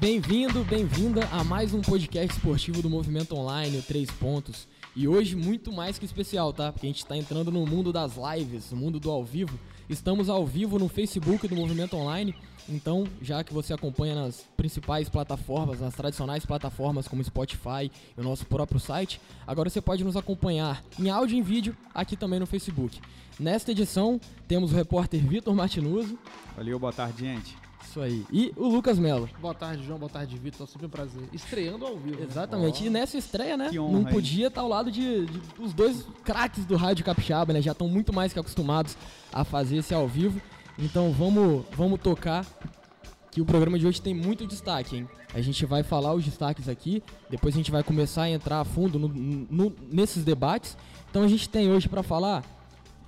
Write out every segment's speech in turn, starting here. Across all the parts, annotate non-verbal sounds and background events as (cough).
Bem-vindo, bem-vinda a mais um podcast esportivo do Movimento Online, o Três Pontos. E hoje muito mais que especial, tá? Porque a gente está entrando no mundo das lives, no mundo do ao vivo. Estamos ao vivo no Facebook do Movimento Online. Então, já que você acompanha nas principais plataformas, nas tradicionais plataformas como Spotify e o nosso próprio site, agora você pode nos acompanhar em áudio e em vídeo aqui também no Facebook. Nesta edição, temos o repórter Vitor Martinuso. Valeu, boa tarde, gente. Isso aí. E o Lucas Melo. Boa tarde, João. Boa tarde, Vitor. Sempre um prazer. Estreando ao vivo. né? Exatamente. Ó. E nessa estreia, né? Honra, não podia estar ao lado de, de- dos dois craques do Rádio Capixaba, né? Já estão muito mais que acostumados a fazer esse ao vivo. Então vamos, vamos tocar que o programa de hoje tem muito destaque, hein? A gente vai falar os destaques aqui, depois a gente vai começar a entrar a fundo no- no- nesses debates. Então a gente tem hoje para falar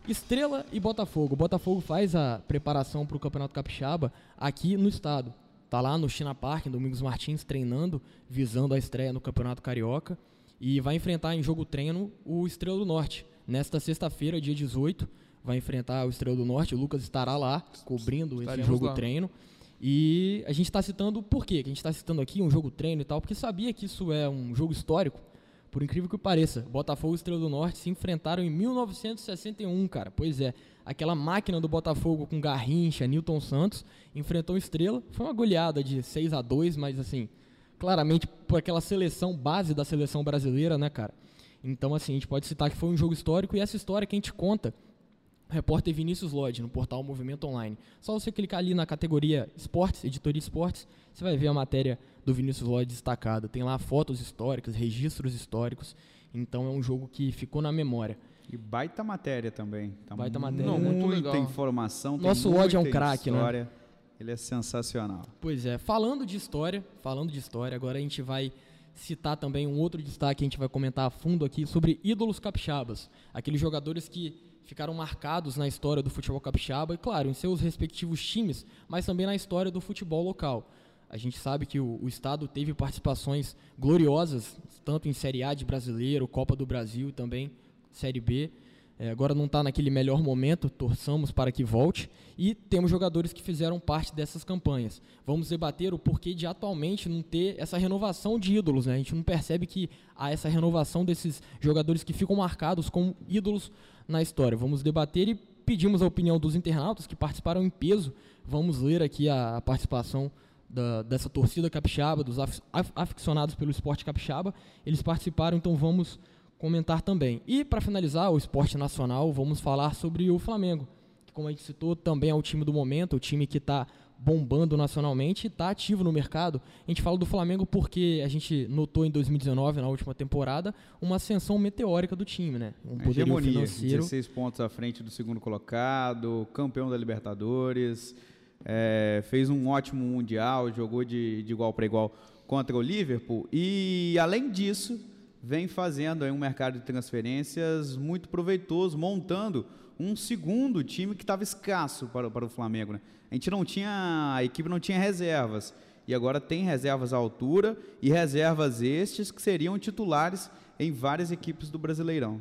Estrela e Botafogo. O Botafogo faz a preparação para o Campeonato Capixaba aqui no estado. Tá lá no China Park, em Domingos Martins, treinando, visando a estreia no Campeonato Carioca. E vai enfrentar em jogo treino o Estrela do Norte. Nesta sexta-feira, dia 18, vai enfrentar o Estrela do Norte. O Lucas estará lá, cobrindo esse Estaremos jogo lá. treino. E a gente está citando por quê? Que a gente está citando aqui um jogo treino e tal, porque sabia que isso é um jogo histórico. Por incrível que pareça, Botafogo e Estrela do Norte se enfrentaram em 1961, cara. Pois é, aquela máquina do Botafogo com Garrincha, Newton Santos, enfrentou Estrela. Foi uma goleada de 6 a 2 mas assim, claramente por aquela seleção base da seleção brasileira, né, cara? Então, assim, a gente pode citar que foi um jogo histórico e essa história que a gente conta repórter Vinícius Lodge, no portal Movimento Online. Só você clicar ali na categoria Esportes, Editoria Esportes, você vai ver a matéria do Vinícius Lodge destacada. Tem lá fotos históricas, registros históricos. Então é um jogo que ficou na memória. E baita matéria também. Tá Baita matéria, Não, né? muito muita legal. informação. tem Nosso Lodge é um craque, né? Ele é sensacional. Pois é, falando de história, falando de história, agora a gente vai citar também um outro destaque, a gente vai comentar a fundo aqui sobre ídolos capixabas, aqueles jogadores que ficaram marcados na história do futebol capixaba e claro, em seus respectivos times, mas também na história do futebol local. A gente sabe que o, o estado teve participações gloriosas, tanto em Série A de Brasileiro, Copa do Brasil também Série B. É, agora não está naquele melhor momento, torçamos para que volte. E temos jogadores que fizeram parte dessas campanhas. Vamos debater o porquê de atualmente não ter essa renovação de ídolos. Né? A gente não percebe que há essa renovação desses jogadores que ficam marcados como ídolos na história. Vamos debater e pedimos a opinião dos internautas que participaram em peso. Vamos ler aqui a, participação da- dessa torcida capixaba, dos af- af- aficionados pelo esporte capixaba. Eles participaram, então vamos comentar também. E para finalizar o esporte nacional, vamos falar sobre o Flamengo, que como a gente citou, também é o time do momento, o time que está bombando nacionalmente e está ativo no mercado. A gente fala do Flamengo porque a gente notou em 2019, na última temporada, uma ascensão meteórica do time, né? Um hegemonia. financeiro. 16 pontos à frente do segundo colocado, campeão da Libertadores, é, fez um ótimo Mundial, jogou de, de igual para igual contra o Liverpool. E, além disso, vem fazendo aí um mercado de transferências muito proveitoso, montando um segundo time que estava escasso para, para o Flamengo. Né? A gente não tinha, a equipe não tinha reservas. E agora tem reservas à altura e reservas estes que seriam titulares em várias equipes do Brasileirão.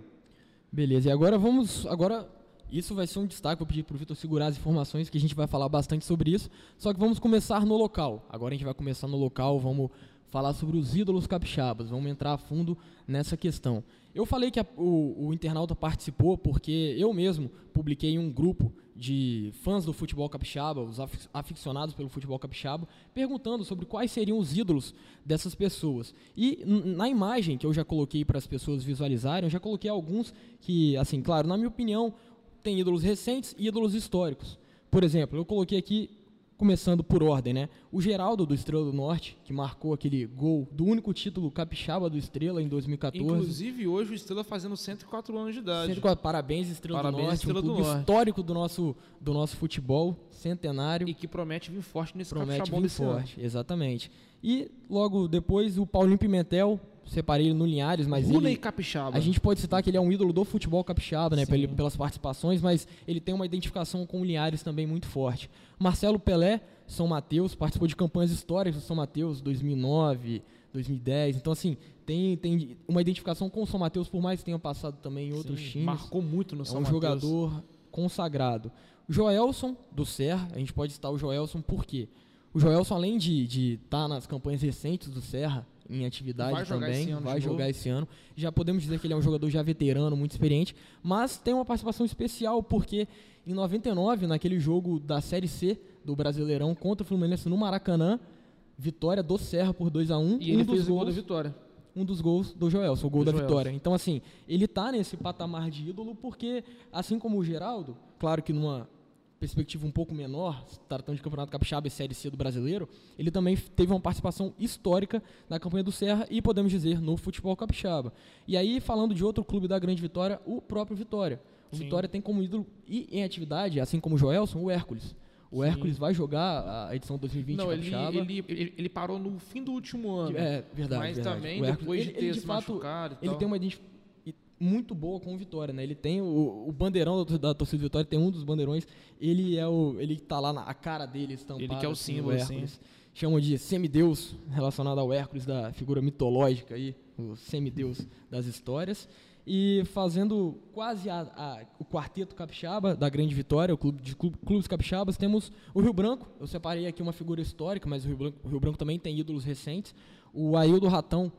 Beleza, e agora vamos. Agora, isso vai ser um destaque. Vou pedir para o Vitor segurar as informações, que a gente vai falar bastante sobre isso. Só que vamos começar no local. Agora a gente vai começar no local, vamos falar sobre os ídolos capixabas. Vamos entrar a fundo nessa questão. Eu falei que a- o, o internauta participou porque eu mesmo publiquei um grupo de fãs do futebol capixaba, os afic- aficionados pelo futebol capixaba, perguntando sobre quais seriam os ídolos dessas pessoas. E na imagem que eu já coloquei para as pessoas visualizarem, eu já coloquei alguns que, assim, claro, na minha opinião, tem ídolos recentes e ídolos históricos. Por exemplo, eu coloquei aqui, começando por ordem, né? O Geraldo do Estrela do Norte, que marcou aquele gol do único título capixaba do Estrela em 2014. Inclusive, hoje o Estrela fazendo 104 anos de idade. 104, Parabéns, Estrela Parabéns, do Norte, Estrela um do clube Norte. histórico do nosso, do nosso futebol, centenário. E que promete vir forte nesse promete capixabão vir desse ano. forte, exatamente. E logo depois o Paulinho Pimentel, separei ele no Linhares, mas Ruley ele, Capixaba. a gente pode citar que ele é um ídolo do futebol capixaba, né, pel- pelas participações, mas ele tem uma identificação com o Linhares também muito forte. Marcelo Pelé, São Mateus, participou de campanhas históricas do São Mateus 2009, 2010. Então assim, tem, tem uma identificação com o São Mateus por mais que tenha passado também em outros Sim, times. Marcou muito no É São um Mateus. jogador consagrado. Joelson, do Serra, a gente pode citar o Joelson por quê? O Joelson, além de estar nas campanhas recentes do Serra, em atividade Vai jogar também, ano vai jogar novo. esse ano. Já podemos dizer que ele é um jogador já veterano, muito experiente, mas tem uma participação especial porque em 99, naquele jogo da Série C do Brasileirão contra o Fluminense no Maracanã, vitória do Serra por 2 a 1 E ele um dos fez o gol da gols vitória. um dos gols do Joelson, o gol Do da Joelson. vitória. Então, assim, ele tá nesse patamar de ídolo porque, assim como o Geraldo, claro que numa perspectiva um pouco menor, tratando de Campeonato Capixaba e Série C do Brasileiro, ele também teve uma participação histórica na campanha do Serra e, podemos dizer, no futebol capixaba. E aí, falando de outro clube da Grande Vitória, o próprio Vitória. O Sim. Vitória tem como ídolo e em atividade, assim como o Joelson, o Hércules. O Sim. Hércules vai jogar a edição 2020 Não, ele, ele, ele, ele parou no fim do último ano. É, verdade. Mas verdade. também, depois de ele- ter ele, se fato, machucado e Ele tal. tem uma identificação muito boa com o Vitória, né? Ele tem o, o bandeirão da, da torcida do Vitória, tem um dos bandeirões. Ele é o. Ele tá lá na a cara dele estampado. Ele que é o assim, símbolo, Hércules. Chamam de semideus, relacionado ao Hércules, da figura mitológica aí, o semideus das histórias. E fazendo quase a- a- o quarteto capixaba da Grande Vitória, o clube de clube- clubes capixabas, temos o Rio Branco. Eu separei aqui uma figura histórica, mas o Rio Branco, o Rio Branco também tem ídolos recentes. O Aildo Ratão,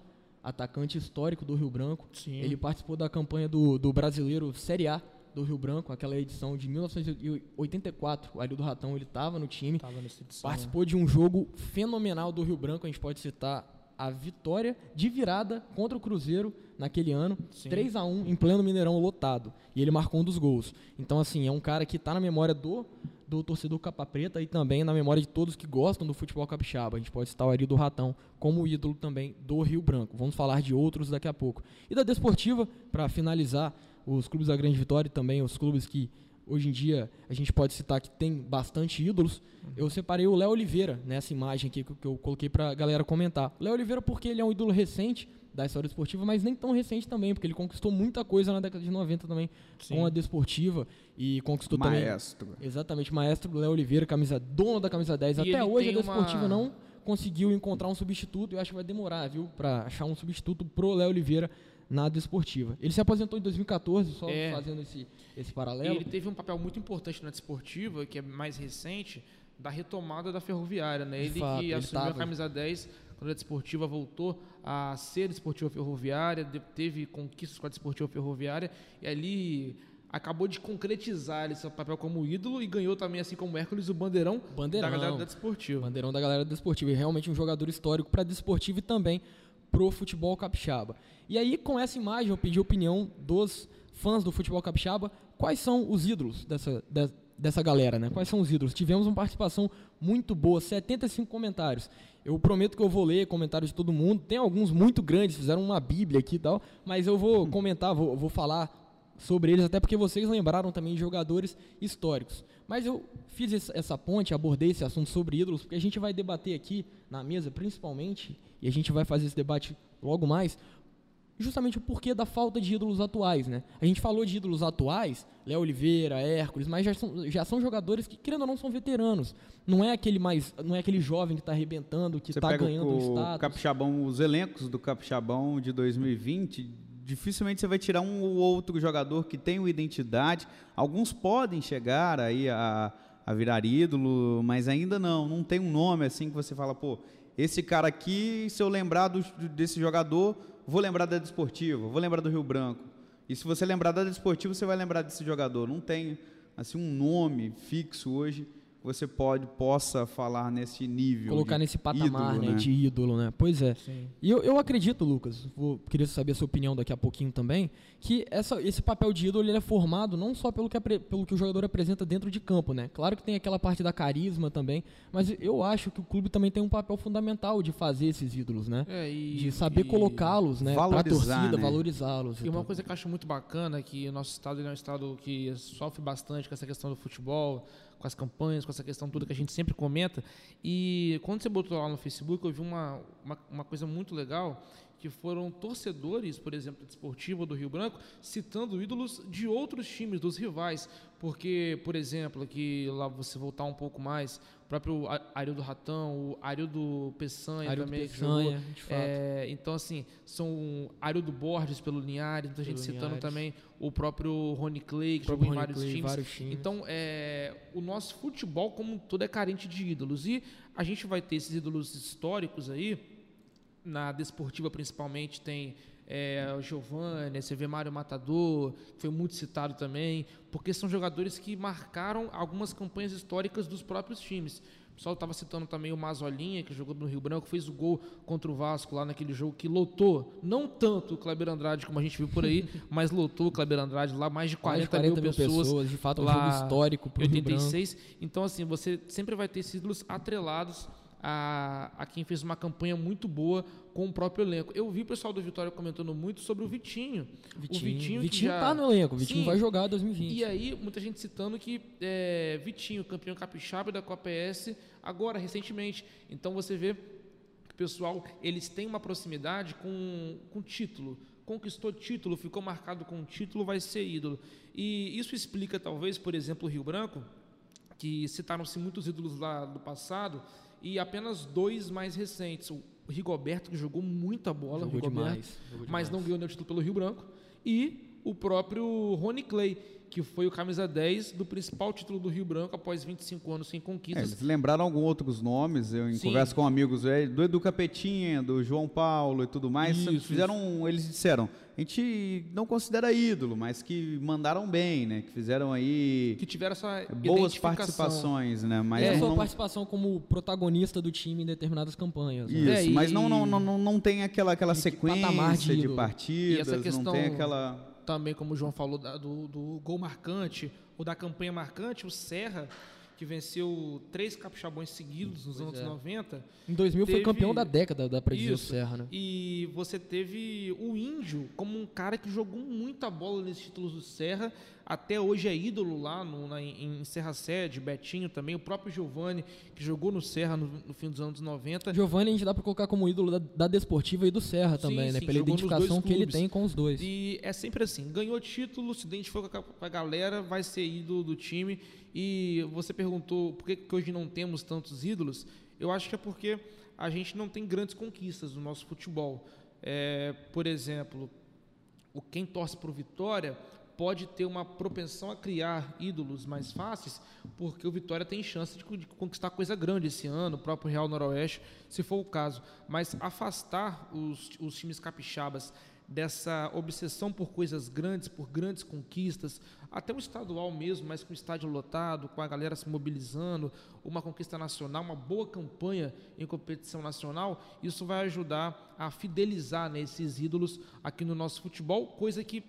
atacante histórico do Rio Branco. Sim. Ele participou da campanha do, do brasileiro Série A do Rio Branco, aquela edição de 1984. O Aildo Ratão ele estava no time. Tava nessa edição. Participou de um jogo fenomenal do Rio Branco. A gente pode citar a vitória de virada contra o Cruzeiro naquele ano, Sim. 3 a 1 em pleno Mineirão lotado. E ele marcou um dos gols. Então assim, é um cara que está na memória do do torcedor capa preta e também na memória de todos que gostam do futebol capixaba. A gente pode citar o Ari do Ratão como ídolo também do Rio Branco. Vamos falar de outros daqui a pouco. E da Desportiva, para finalizar, os clubes da Grande Vitória e também os clubes que hoje em dia a gente pode citar que tem bastante ídolos. Eu separei o Léo Oliveira nessa imagem aqui que que eu coloquei para a galera comentar. Léo Oliveira porque ele é um ídolo recente da história esportiva, mas nem tão recente também, porque ele conquistou muita coisa na década de 90 também Sim. com a Desportiva e conquistou também Maestro. Exatamente, maestro Léo Oliveira, camisa dono da camisa 10. E Até ele hoje a Desportiva uma- não conseguiu encontrar um substituto. Eu acho que vai demorar, viu, para achar um substituto pro Léo Oliveira na Desportiva. Ele se aposentou em 2014, só É. fazendo esse esse E paralelo. ele teve um papel muito importante na desportiva, que é mais recente, da retomada da ferroviária, né? Ele fato, que ele assumiu tava- a camisa 10 quando a desportiva voltou a ser desportiva ferroviária, teve conquistas com a desportiva ferroviária e ali acabou de concretizar esse papel como ídolo e ganhou também, assim como Hércules, o bandeirão, Bandeirão. da galera da desportiva. Bandeirão da galera da Desportiva. E realmente um jogador histórico para Desportiva e também pro futebol capixaba. E aí, com essa imagem, eu pedi a opinião dos fãs do futebol capixaba. Quais são os ídolos dessa, de- dessa galera, né? Quais são os ídolos? Tivemos uma participação muito boa, 75 comentários. Eu prometo que eu vou ler comentários de todo mundo. Tem alguns muito grandes, fizeram uma bíblia aqui e tal, mas eu vou comentar, vou, vou falar sobre eles, até porque vocês lembraram também de jogadores históricos. Mas eu fiz essa ponte, abordei esse assunto sobre ídolos, porque a gente vai debater aqui na mesa, principalmente, e a gente vai fazer esse debate logo mais, justamente o porquê da falta de ídolos atuais, né? A gente falou de ídolos atuais, Léo Oliveira, Hércules, mas já são, já são jogadores que, querendo ou não, são veteranos. Não é aquele mais, não é aquele jovem que está arrebentando, que está ganhando um o status. Capixabão, os elencos do Capixabão de 2020, dificilmente você vai tirar um ou outro jogador que tem uma identidade. Alguns podem chegar aí a, a virar ídolo, mas ainda não. Não tem um nome assim que você fala, pô, esse cara aqui, se eu lembrar do- desse jogador, vou lembrar da Desportiva, vou lembrar do Rio Branco. E se você lembrar da Desportiva, você vai lembrar desse jogador. Não tem assim um nome fixo hoje você pode possa falar nesse nível. Colocar de nesse patamar, ídolo, né, de ídolo, né? Pois é. Sim. E eu, eu acredito, Lucas, vou, queria saber a sua opinião daqui a pouquinho também, que essa, esse papel de ídolo ele é formado não só pelo que, pelo que o jogador apresenta dentro de campo, né? Claro que tem aquela parte da carisma também, mas eu acho que o clube também tem um papel fundamental de fazer esses ídolos, né? É, e, De saber colocá-los, né? Pra valorizar, torcida, né? valorizá-los. E e uma tudo. coisa que eu acho muito bacana é que o nosso estado ele é um estado que sofre bastante com essa questão do futebol, com as campanhas, com essa questão toda que a gente sempre comenta. E quando você botou lá no Facebook, eu vi uma, uma, uma coisa muito legal, que foram torcedores, por exemplo, do Desportivo do Rio Branco, citando ídolos de outros times, dos rivais. Porque, por exemplo, aqui lá você voltar um pouco mais, o próprio Arildo Ratão, o Arildo Peçanha Arildo também, Peçanha, que de fato. jogou. É, então, assim, são Arildo Borges pelo Linhares, muita gente citando também o próprio Rony Clay, que jogou em vários Clay, times. vários times. Então, é, o nosso futebol como um todo é carente de ídolos. E a gente vai ter esses ídolos históricos aí, na desportiva principalmente tem é, o Giovanni, você vê Mário Matador, que foi muito citado também, porque são jogadores que marcaram algumas campanhas históricas dos próprios times. O pessoal estava citando também o Mazolinha, que jogou no Rio Branco, fez o gol contra o Vasco lá naquele jogo que lotou, não tanto o Kleber Andrade como a gente viu por aí, (laughs) mas lotou o Kleber Andrade lá, mais de 40, Mais de 40 mil pessoas. De fato, é um jogo histórico pro em Rio Branco. 86. Então, assim, você sempre vai ter esses ídolos atrelados a, a quem fez uma campanha muito boa com o próprio elenco. Eu vi o pessoal do Vitória comentando muito sobre o Vitinho. Vitinho, o Vitinho, Vitinho já- tá no elenco, o Vitinho Sim. vai jogar 2020. E aí, muita gente citando que é, Vitinho, campeão capixaba da Copa S, agora, recentemente. Então você vê que o pessoal, eles têm uma proximidade com, com título. Conquistou título, ficou marcado com título, vai ser ídolo. E isso explica, talvez, por exemplo, o Rio Branco, que citaram-se muitos ídolos lá do passado e apenas dois mais recentes. O Rigoberto, que jogou muita bola, Jogou Rigoberto, demais, jogou mas demais. não ganhou nenhum título pelo Rio Branco. E o próprio Rony Clay, que foi o camisa 10 do principal título do Rio Branco após 25 anos sem É, conquistas. eles lembraram alguns outros nomes, eu em Sim. conversa com amigos é, do Edu Capetinha, do João Paulo e tudo mais, Isso, fizeram, eles disseram, a gente não considera ídolo, mas que mandaram bem, né? Que fizeram aí que tiveram essa boas participações, né? Mas É, É, sua não, participação como protagonista do time em determinadas campanhas. né? isso, É, mas e- não, não, não, não, não tem aquela, aquela De de sequência de, ídolo. partidas, E essa não tem aquela... Também, como o João falou, da- do, do gol marcante, ou da campanha marcante, o Serra, que venceu três capixabões seguidos nos anos é. 90. Em 2000 foi Teve- campeão da década, dá pra dizer o Isso. Serra, né? E você teve o Índio como um cara que jogou muita bola nesses títulos do Serra. Até hoje é ídolo lá no, na- em Serra Sede, Betinho também, o próprio Giovani, que jogou no Serra no, no fim dos anos 90. Giovanni a gente dá pra colocar como ídolo da, da Desportiva e do Serra Sim, também, né? sim, Pela identificação que ele tem com os dois. E é sempre assim, ganhou título, se identificou com a, com a galera, vai ser ídolo do time. E você perguntou por que, que hoje não temos tantos ídolos? Eu acho que é porque a gente não tem grandes conquistas no nosso futebol. É, por exemplo, o quem torce por Vitória pode ter uma propensão a criar ídolos mais fáceis, porque o Vitória tem chance de conquistar coisa grande esse ano, o próprio Real Noroeste, se for o caso. Mas afastar os, os times capixabas dessa obsessão por coisas grandes, por grandes conquistas, até o estadual mesmo, mas com o estádio lotado, com a galera se mobilizando, uma conquista nacional, uma boa campanha em competição nacional, isso vai ajudar a fidelizar né, esses ídolos aqui no nosso futebol, coisa que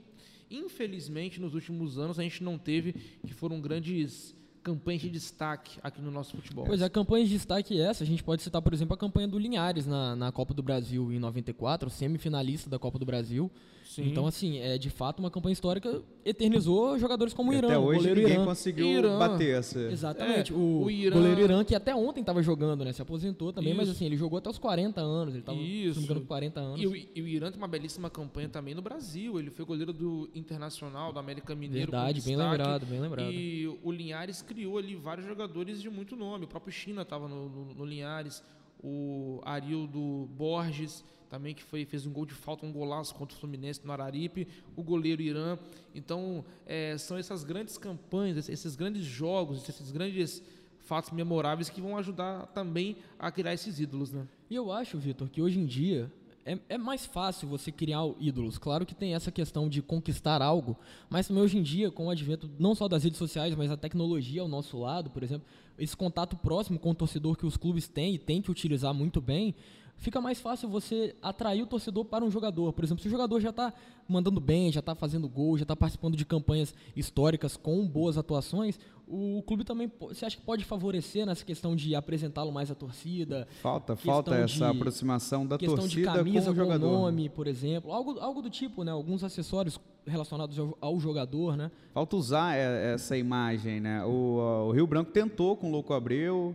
infelizmente nos últimos anos a gente não teve, que foram grandes campanhas de destaque aqui no nosso futebol. Pois é, campanhas de destaque essa, a gente pode citar, por exemplo, a campanha do Linhares na, na Copa do Brasil em 94, semifinalista da Copa do Brasil. Sim. Então, assim, é de fato uma campanha histórica, eternizou jogadores como o Irã, Até o hoje goleiro ninguém Irã. conseguiu Irã. bater essa... Exatamente, É, o, o Irã- goleiro Irã, que até ontem estava jogando, né? Se aposentou também, mas Isso. assim, ele jogou até os 40 anos, ele estava, se não me Isso. engano, com 40 anos. E o, e o Irã tem uma belíssima campanha também no Brasil. Ele foi goleiro do Internacional, do América Mineiro. Verdade, bem destaque. lembrado, bem lembrado. E o Linhares criou ali vários jogadores de muito nome. O próprio China estava no, no- no Linhares. O Arildo Borges também, que foi, fez um gol de falta, um golaço contra o Fluminense no Araripe. O goleiro Irã. Então, é, são essas grandes campanhas, esses- grandes jogos, esses grandes fatos memoráveis que vão ajudar também a criar esses ídolos, né? E eu acho, Vitor, que hoje em dia é, é mais fácil você criar ídolos. Claro que tem essa questão de conquistar algo, mas também hoje em dia, com o advento não só das redes sociais, mas a tecnologia ao nosso lado, por exemplo, esse contato próximo com o torcedor que os clubes têm e têm que utilizar muito bem, fica mais fácil você atrair o torcedor para um jogador. Por exemplo, se o jogador já está mandando bem, já está fazendo gol, já está participando de campanhas históricas com boas atuações, o clube também, você acha que pode favorecer nessa questão de apresentá-lo mais à torcida, Falta, falta essa de- aproximação da questão de torcida camisa com o jogador. nome, por exemplo, algo, algo do tipo, né? Alguns acessórios relacionados ao, ao jogador, né? Falta usar essa imagem, né? O, o Rio Branco tentou com o Louco Abreu,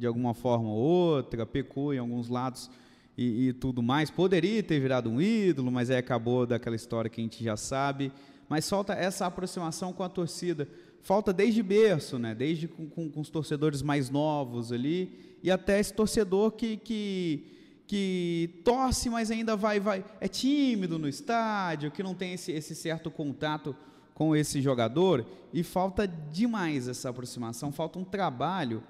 de alguma forma ou outra, pecou em alguns lados. e, e, tudo mais. Poderia ter virado um ídolo, mas aí acabou daquela história que a gente já sabe. Mas falta essa aproximação com a torcida. Falta desde berço, né? desde com, com, com os torcedores mais novos ali, e até esse torcedor que, que, que torce, mas ainda vai, vai, é tímido no estádio, que não tem esse, esse certo contato com esse jogador, e falta demais essa aproximação, falta um trabalho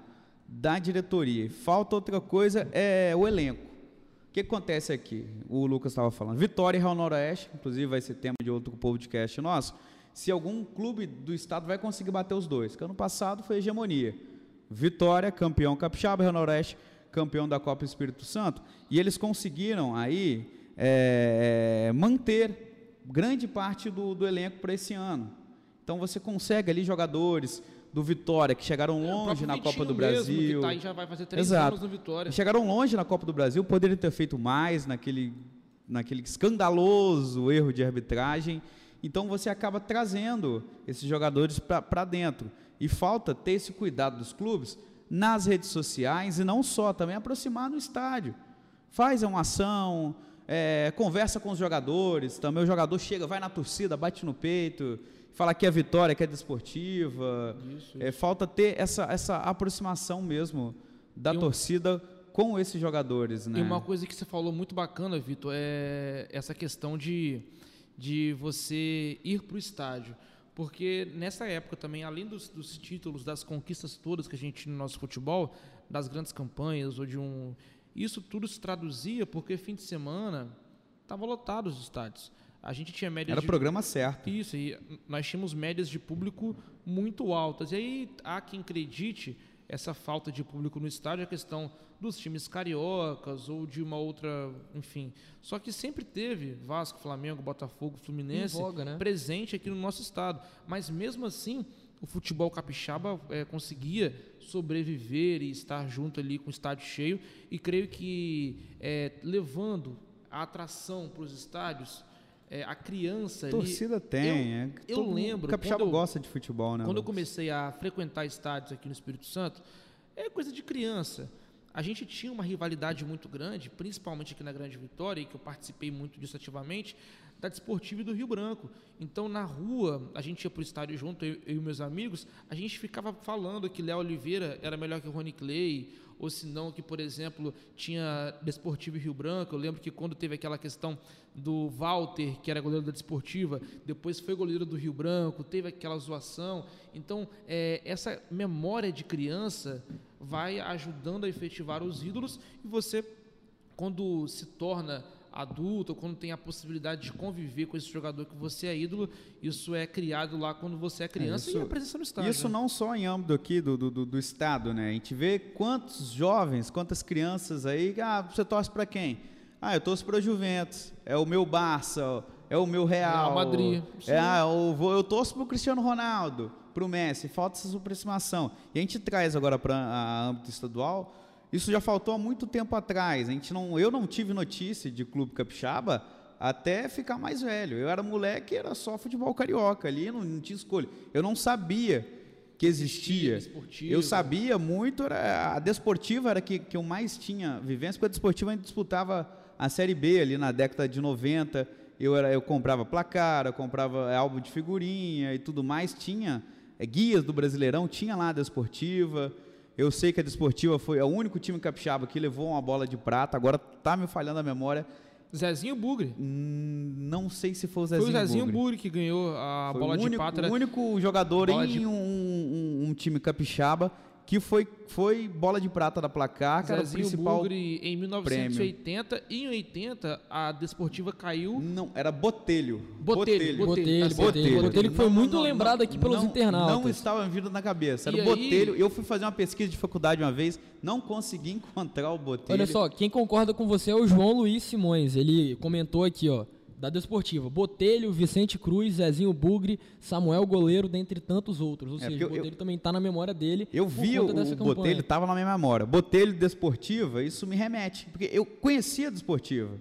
da diretoria. Falta outra coisa, é o elenco. O que acontece aqui? O Lucas estava falando. Vitória e Real Noroeste, inclusive vai ser tema de outro podcast nosso. Se algum clube do estado vai conseguir bater os dois. Que ano passado foi hegemonia. Vitória, campeão capixaba, Real Noroeste, campeão da Copa Espírito Santo. E eles conseguiram aí é, manter grande parte do, do elenco para esse ano. Então você consegue ali jogadores do Vitória, que chegaram é, longe na Copa do Brasil. Mesmo, tá já vai fazer três Exato. anos no Vitória. Chegaram longe na Copa do Brasil, poderiam ter feito mais naquele, naquele escandaloso erro de arbitragem. Então você acaba trazendo esses jogadores para dentro. E falta ter esse cuidado dos clubes nas redes sociais e não só, também aproximar no estádio. Faz uma ação, é, conversa com os jogadores, também o jogador chega, vai na torcida, bate no peito falar que é vitória, que é desportiva. Isso, isso. É, falta ter essa, essa aproximação mesmo da um, torcida com esses jogadores. Né? E uma coisa que você falou muito bacana, Vitor, é essa questão de, de você ir para o estádio. Porque nessa época também, além dos, dos, títulos, das conquistas todas que a gente no nosso futebol, das grandes campanhas ou de um. Isso tudo se traduzia porque fim de semana estava lotado os estádios. A gente tinha médias. Era o programa certo. Isso, e nós tínhamos médias de público muito altas. E aí há quem acredite essa falta de público no estádio, a questão dos times cariocas ou de uma outra, enfim. Só que sempre teve Vasco, Flamengo, Botafogo, Fluminense voga, né? presente aqui no nosso estado. Mas mesmo assim, o futebol capixaba é, conseguia sobreviver e estar junto ali com o estádio cheio. E creio que é, levando a atração para os estádios é, a criança. A torcida tem. Eu, é, eu lembro. O capixaba gosta de futebol, né? Quando eu comecei a frequentar estádios aqui no Espírito Santo, é coisa de criança. A gente tinha uma rivalidade muito grande, principalmente aqui na Grande Vitória, e que eu participei muito disso ativamente, da Desportiva do Rio Branco. Então, na rua, a gente ia para o estádio junto, eu, eu, e meus amigos, a gente ficava falando que Léo Oliveira era melhor que Rony Clay, ou se não que, por exemplo, tinha Desportivo Rio Branco. Eu lembro que quando teve aquela questão do Walter, que era goleiro da Desportiva, depois foi goleiro do Rio Branco, teve aquela zoação. Então, é, essa memória de criança vai ajudando a efetivar os ídolos e você, quando se torna adulto, quando tem a possibilidade de conviver com esse jogador que você é ídolo, isso é criado lá quando você é criança é, isso, e a presença no estádio. Isso né? não só em âmbito aqui do, do, do, estado, né? A gente vê quantos jovens, quantas crianças aí, ah, você torce para quem? Ah, eu torço para o Juventus, é o meu Barça, é o meu Real. Real Madrid. É, ah, eu, vou, eu torço para o Cristiano Ronaldo, para o Messi, falta essa aproximação. E a gente traz agora para âmbito estadual isso já faltou há muito tempo atrás. A gente não, eu não tive notícia de clube capixaba até ficar mais velho. Eu era moleque, era só futebol carioca ali, não, não tinha escolha. Eu não sabia que existia. Eu sabia muito, era, a desportiva era que, que eu mais tinha vivência, porque a desportiva a gente disputava a Série B ali na década de 90. Eu, era, eu comprava placar, eu comprava álbum de figurinha e tudo mais. Tinha é, guias do Brasileirão, tinha lá a desportiva. Eu sei que a Desportiva foi o único time capixaba que levou uma bola de prata, agora está me falhando a memória. Zezinho Bugre. Hum, não sei se foi o Zezinho Foi o Zezinho Bugre, Bugre que ganhou a foi bola único, de prata. O único jogador em de... um, um, um, time capixaba que foi, foi bola de prata da placar, que era o principal Bugre em 1980 prêmio. e em 80 a Desportiva caiu. Não, era Botelho. Botelho, Botelho. Botelho, Botelho, Botelho. Botelho foi não, muito não, lembrado não, aqui pelos internautas. Não estava vindo na cabeça, era e o Botelho. Aí... Eu fui fazer uma pesquisa de faculdade uma vez, não consegui encontrar o Botelho. Olha só, quem concorda com você é o João Luiz Simões. Ele comentou aqui, ó da Desportiva. Botelho, Vicente Cruz, Zezinho Bugre, Samuel Goleiro, dentre tantos outros. Ou é, seja, o Botelho eu, também está na memória dele. Eu vi o, o Botelho, estava na minha memória. Botelho Desportiva, isso me remete. Porque eu conhecia a Desportiva.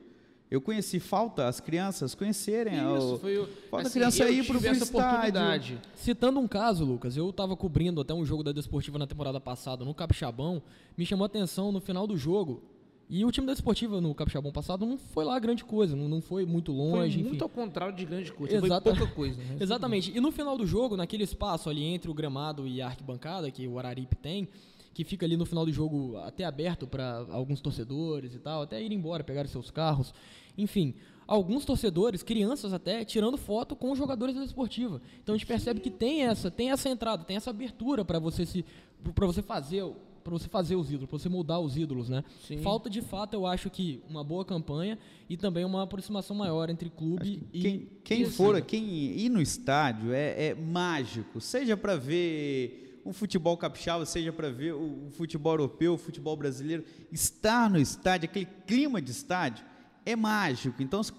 Eu conheci, falta as crianças conhecerem. Isso, o, foi o, falta assim, a criança ir para o estádio. Citando um caso, Lucas, eu estava cobrindo até um jogo da Desportiva na temporada passada no Capixabão. Me chamou a atenção no final do jogo E o time da Esportiva no Capixabão passado não foi lá grande coisa, não, não foi muito longe. Foi enfim. muito ao contrário de grande coisa. Exata- Foi pouca coisa. né? (laughs) Exatamente. E no final do jogo, naquele espaço ali entre o gramado e a arquibancada, que o Araripe tem, que fica ali no final do jogo até aberto para alguns torcedores e tal, até ir embora, pegar os seus carros. Enfim, alguns torcedores, crianças até, tirando foto com os jogadores da esportiva. Então a gente percebe que tem essa, tem essa entrada, tem essa abertura para você se para você fazer para você fazer os ídolos, para você moldar os ídolos, né? Sim. Falta de fato, eu acho que uma boa campanha e também uma aproximação maior entre clube e Quem, quem e for, torcida. quem ir no estádio é, é mágico, seja para ver um futebol capixaba, seja para ver o, o futebol europeu, o futebol brasileiro, estar no estádio, aquele clima de estádio é mágico. Então, se,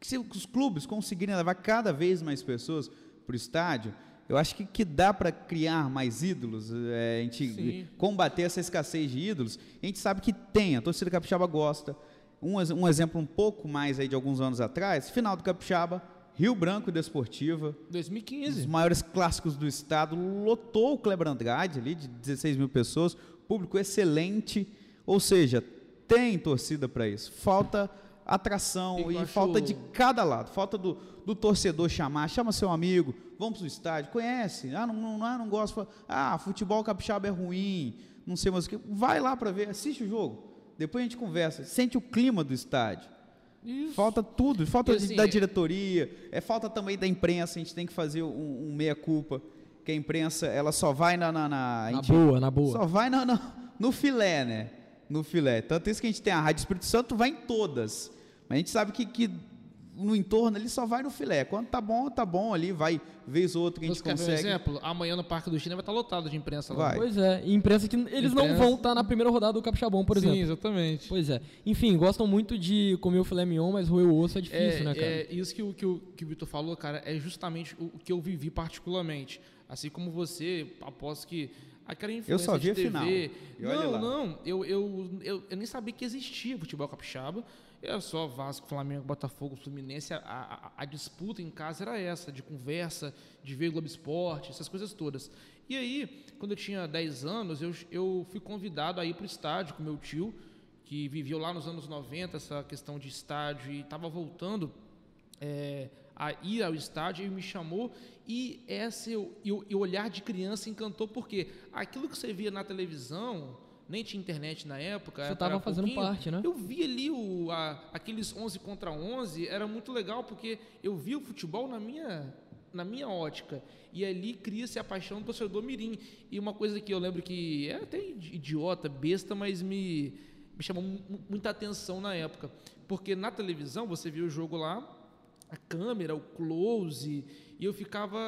se os clubes conseguirem levar cada vez mais pessoas para o estádio, eu acho que, que dá para criar mais ídolos, é, a gente Sim. combater essa escassez de ídolos. A gente sabe que tem, a torcida capixaba gosta. Um, um exemplo um pouco mais aí de alguns anos atrás, final do Capixaba, Rio Branco e Desportiva, um dos 2015. maiores clássicos do estado, lotou o Kleber Andrade ali de 16 mil pessoas, público excelente, ou seja, tem torcida para isso. Falta atração e acho- falta de cada lado, falta do, do torcedor chamar, chama seu amigo, vamos pro estádio, conhece, ah, não, não, ah, não gosto, ah, futebol capixaba é ruim, não sei mais o que, vai lá para ver, assiste o jogo, depois a gente conversa, sente o clima do estádio. Isso. Falta tudo, falta assim, da é- diretoria, é falta também da imprensa, a gente tem que fazer um, um meia-culpa, que a imprensa, ela só vai na... na, na- Na boa, na boa. Só vai na- na- no filé, né? No filé. Tanto isso que a gente tem a Rádio Espírito Santo, vai em todas. Mas a gente sabe que, que no entorno ali só vai no filé. Quando tá bom, tá bom ali, vai vez ou outra que a gente Você quer ver um consegue. exemplo? Amanhã no Parque do China vai estar lotado de imprensa lá. Vai. Pois é, e imprensa que eles não Imprensa. vão estar na primeira rodada do Capixabão, por Sim, exemplo. exatamente. Pois é. Enfim, gostam muito de comer o filé mignon, mas roer o osso é difícil, é, né, cara? é isso que o, que, o, que o Vitor falou, cara, é justamente o, o que eu vivi particularmente. Assim como você, aposto que aquela influência só vi de a final. TV... Olha não, não, eu, eu, eu, eu nem sabia que existia futebol capixaba. Era só Vasco, Flamengo, Botafogo, Fluminense. A, a, a disputa em casa era essa, de conversa, de ver Globo Esporte, essas coisas todas. E aí, quando eu tinha 10 anos, eu, eu fui convidado a ir para o estádio com meu tio, que viveu lá nos anos 90 essa questão de estádio e estava voltando é, a ir ao estádio, ele me chamou e esse e e olhar de criança encantou porque aquilo que você via na televisão nem tinha internet na época. Você era tava fazendo parte, né? Eu vi ali o, a- aqueles 11 contra 11, era muito legal porque eu vi o futebol na minha na minha ótica e ali cria-se a paixão do torcedor mirim e uma coisa que eu lembro que é até idiota, besta, mas me me chamou mu- muita atenção na época, porque na televisão você via o jogo lá, a câmera, o close, e eu ficava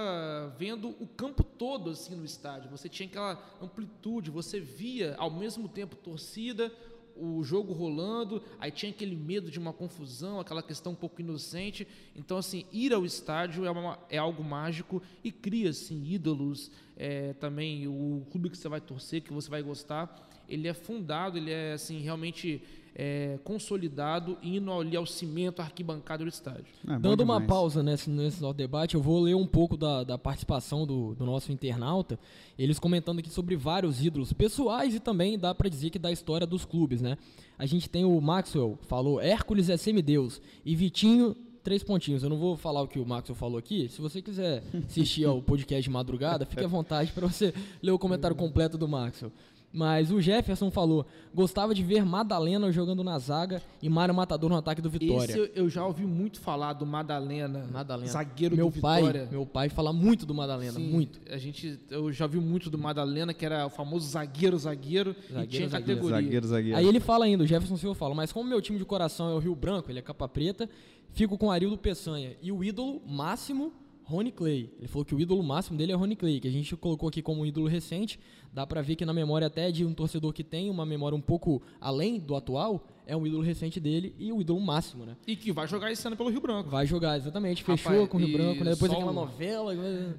vendo o campo todo assim no estádio. Você tinha aquela amplitude, você via ao mesmo tempo torcida, o jogo rolando, aí tinha aquele medo de uma confusão, aquela questão um pouco inocente. Então, assim, ir ao estádio é, uma- é algo mágico e cria, assim, ídolos. é, também o clube que você vai torcer, que você vai gostar, ele é fundado, ele é, assim, realmente é, consolidado, indo ali ao cimento, à arquibancada do estádio. É, Dando uma pausa nesse, nesse nosso debate, eu vou ler um pouco da, da participação do, do nosso internauta, eles comentando aqui sobre vários ídolos pessoais e também dá pra dizer que da história dos clubes, né? A gente tem o Maxwell, falou Hércules é semideus, e Vitinho, três pontinhos. Eu não vou falar o que o Maxwell falou aqui, se você quiser assistir ao podcast de madrugada, fique à vontade para você ler o comentário completo do Maxwell. Mas o Jefferson falou, gostava de ver Madalena jogando na zaga e Mário Matador no ataque do Vitória. Esse eu, já ouvi muito falar do Madalena, Madalena. zagueiro meu do pai, Vitória. Meu pai fala muito do Madalena, Sim, muito. A gente, eu já vi muito do Madalena, que era o famoso zagueiro, zagueiro, e Zagueiro, tinha zagueiro. categoria. Zagueiro, zagueiro. Aí ele fala ainda, o Jefferson Silva fala, mas como meu time de coração é o Rio Branco, ele é capa preta, fico com Arildo Peçanha. E o ídolo máximo, Rony Clay. Ele falou que o ídolo máximo dele é Rony Clay, que a gente colocou aqui como um ídolo recente. Dá pra ver que na memória até de um torcedor que tem uma memória um pouco além do atual, é um ídolo recente dele e o ídolo máximo, né? E que vai jogar esse ano pelo Rio Branco. Vai jogar, exatamente. Fechou Rapaz, com o Rio Branco, né? Depois só aquela um- novela.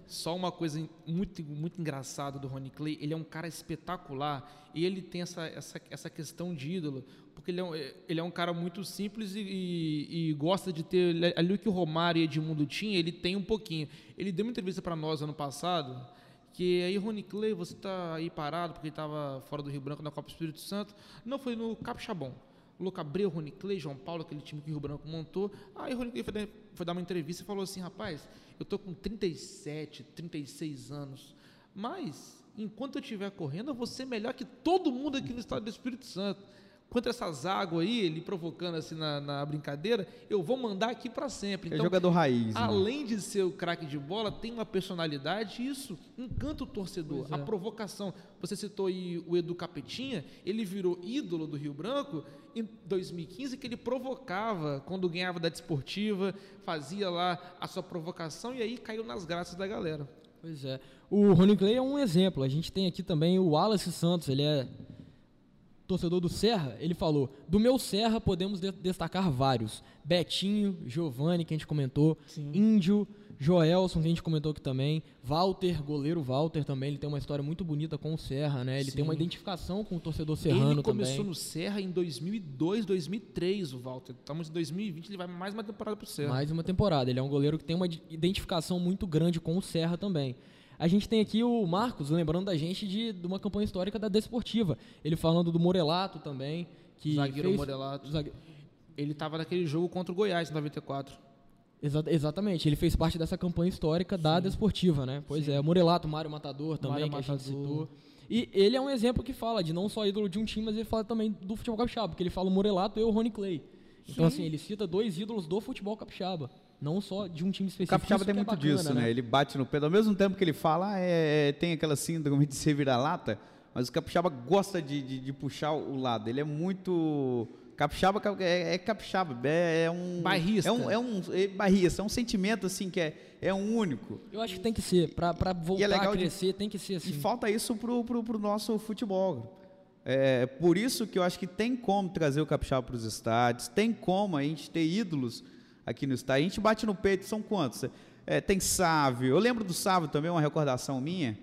Só uma coisa muito, muito engraçada do Ronnie Clay, ele é um cara espetacular e ele tem essa, essa, essa questão de ídolo, porque ele é um, ele é um cara muito simples e, e- e gosta de ter ele- ali o que o Romário e Edmundo tinha, ele tem um pouquinho. Ele deu uma entrevista para nós ano passado, que aí Ronnie Clay, você tá aí parado porque estava fora do Rio Branco na Copa Espírito Santo. Não, foi no Capixabão. Louco Abreu, Rony Clay, João Paulo, aquele time que o Rio Branco montou. Aí o Rony Clay foi, foi dar uma entrevista e falou assim: rapaz, eu tô com 37, 36 anos, mas enquanto eu estiver correndo, eu vou ser melhor que todo mundo aqui no estado do Espírito Santo. Contra essas águas aí, ele provocando assim na, na brincadeira, eu vou mandar aqui para sempre. É Então, jogador raiz. né? Além de ser o craque de bola, tem uma personalidade e isso encanta o torcedor. É. A provocação. Você citou aí o Edu Capetinha, ele virou ídolo do Rio Branco em 2015, que ele provocava quando ganhava da desportiva, fazia lá a sua provocação e aí caiu nas graças da galera. Pois é. O Rony Clay é um exemplo. A gente tem aqui também o Wallace Santos, ele é torcedor do Serra. Ele falou: do meu Serra podemos de- destacar vários: Betinho, Giovanni, que a gente comentou, Índio, Joelson, que a gente comentou aqui também, Walter, goleiro Walter também. Ele tem uma história muito bonita com o Serra, né? Ele tem uma identificação com o torcedor serrano ele começou também. no Serra em 2002, 2003, o Walter. Estamos em 2020, ele vai mais uma temporada pro Serra. Mais uma temporada. Ele é um goleiro que tem uma identificação muito grande com o Serra também. A gente tem aqui o Marcos lembrando da gente de, de uma campanha histórica da Desportiva. Ele falando do Morelato também. Que Zagueiro fez- Morelato. zague- Ele estava naquele jogo contra o Goiás em 94. Exa- exatamente, ele fez parte dessa campanha histórica da Desportiva, né? Pois é, Morelato, Mário Matador também, Mário que a gente Matador. citou. E ele é um exemplo que fala de não só ídolo de um time, mas ele fala também do futebol capixaba, porque ele fala o Morelato e o Rony Clay. Então, assim, ele cita dois ídolos do futebol capixaba, não só de um time O específico. Capixaba Isso tem é muito bacana, disso, né? Ele bate no pé. Ao mesmo tempo que ele fala, ah, é, é, tem aquela síndrome de ser vira-lata, mas o Capixaba gosta de, de, de puxar o lado. Ele é muito. Capixaba é, é capixaba, é, é um. Bairrista. É um, é um é bairrista, é um sentimento assim que é, é um único. Eu acho que tem que ser, pra, pra voltar legal a de- crescer, tem que ser assim. E falta isso pro, pro, pro nosso futebol. É por isso que eu acho que tem como trazer o capixaba para os estádios, tem como a gente ter ídolos aqui no estádio. A gente bate no peito, são quantos? É, tem Sávio, eu lembro do Sávio também, uma recordação minha.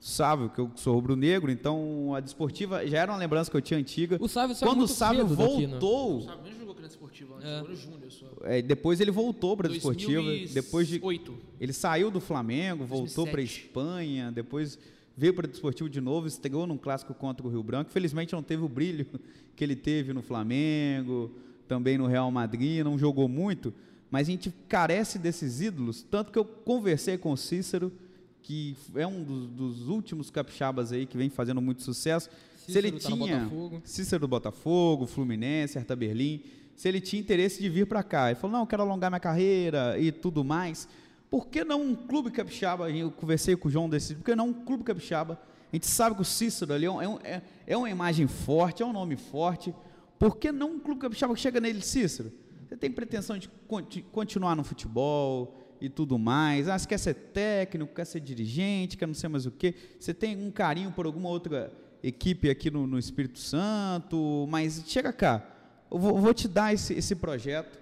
Sávio, que eu sou rubro-negro, então a desportiva já era uma lembrança que eu tinha antiga. O Sávio saiu Quando o Sávio né? voltou, Sabe, nem jogou aqui na Desportiva antes, É. jogou no Júnior só. é, depois ele voltou para a desportiva, depois de 2008. Ele saiu do Flamengo, voltou para 2007. Espanha, depois veio para o Desportivo de novo, estreou num clássico contra o Rio Branco. Felizmente não teve o brilho que ele teve no Flamengo, também no Real Madrid, não jogou muito, mas a gente carece desses ídolos, tanto que eu conversei com o Cícero, que é um dos, dos últimos capixabas aí que vem fazendo muito sucesso. se ele Cícero tá tinha Botafogo. Cícero do Botafogo, Fluminense, Hertha Berlim, se ele tinha interesse de vir para cá. Ele falou: "Não, eu quero alongar minha carreira e tudo mais". Por que não um clube capixaba? Eu conversei com o João desse, por que não um clube capixaba? A gente sabe que o Cícero ali é, um- é um- é- é uma imagem forte, é um nome forte. Por que não um clube capixaba que chega nele, Cícero? Você tem pretensão de conti- continuar no futebol e tudo mais? Ah, você quer ser técnico, quer ser dirigente, quer não sei mais o quê? Você tem um carinho por alguma outra equipe aqui no, no Espírito Santo? Mas chega cá, eu vou, vou te dar esse, esse projeto.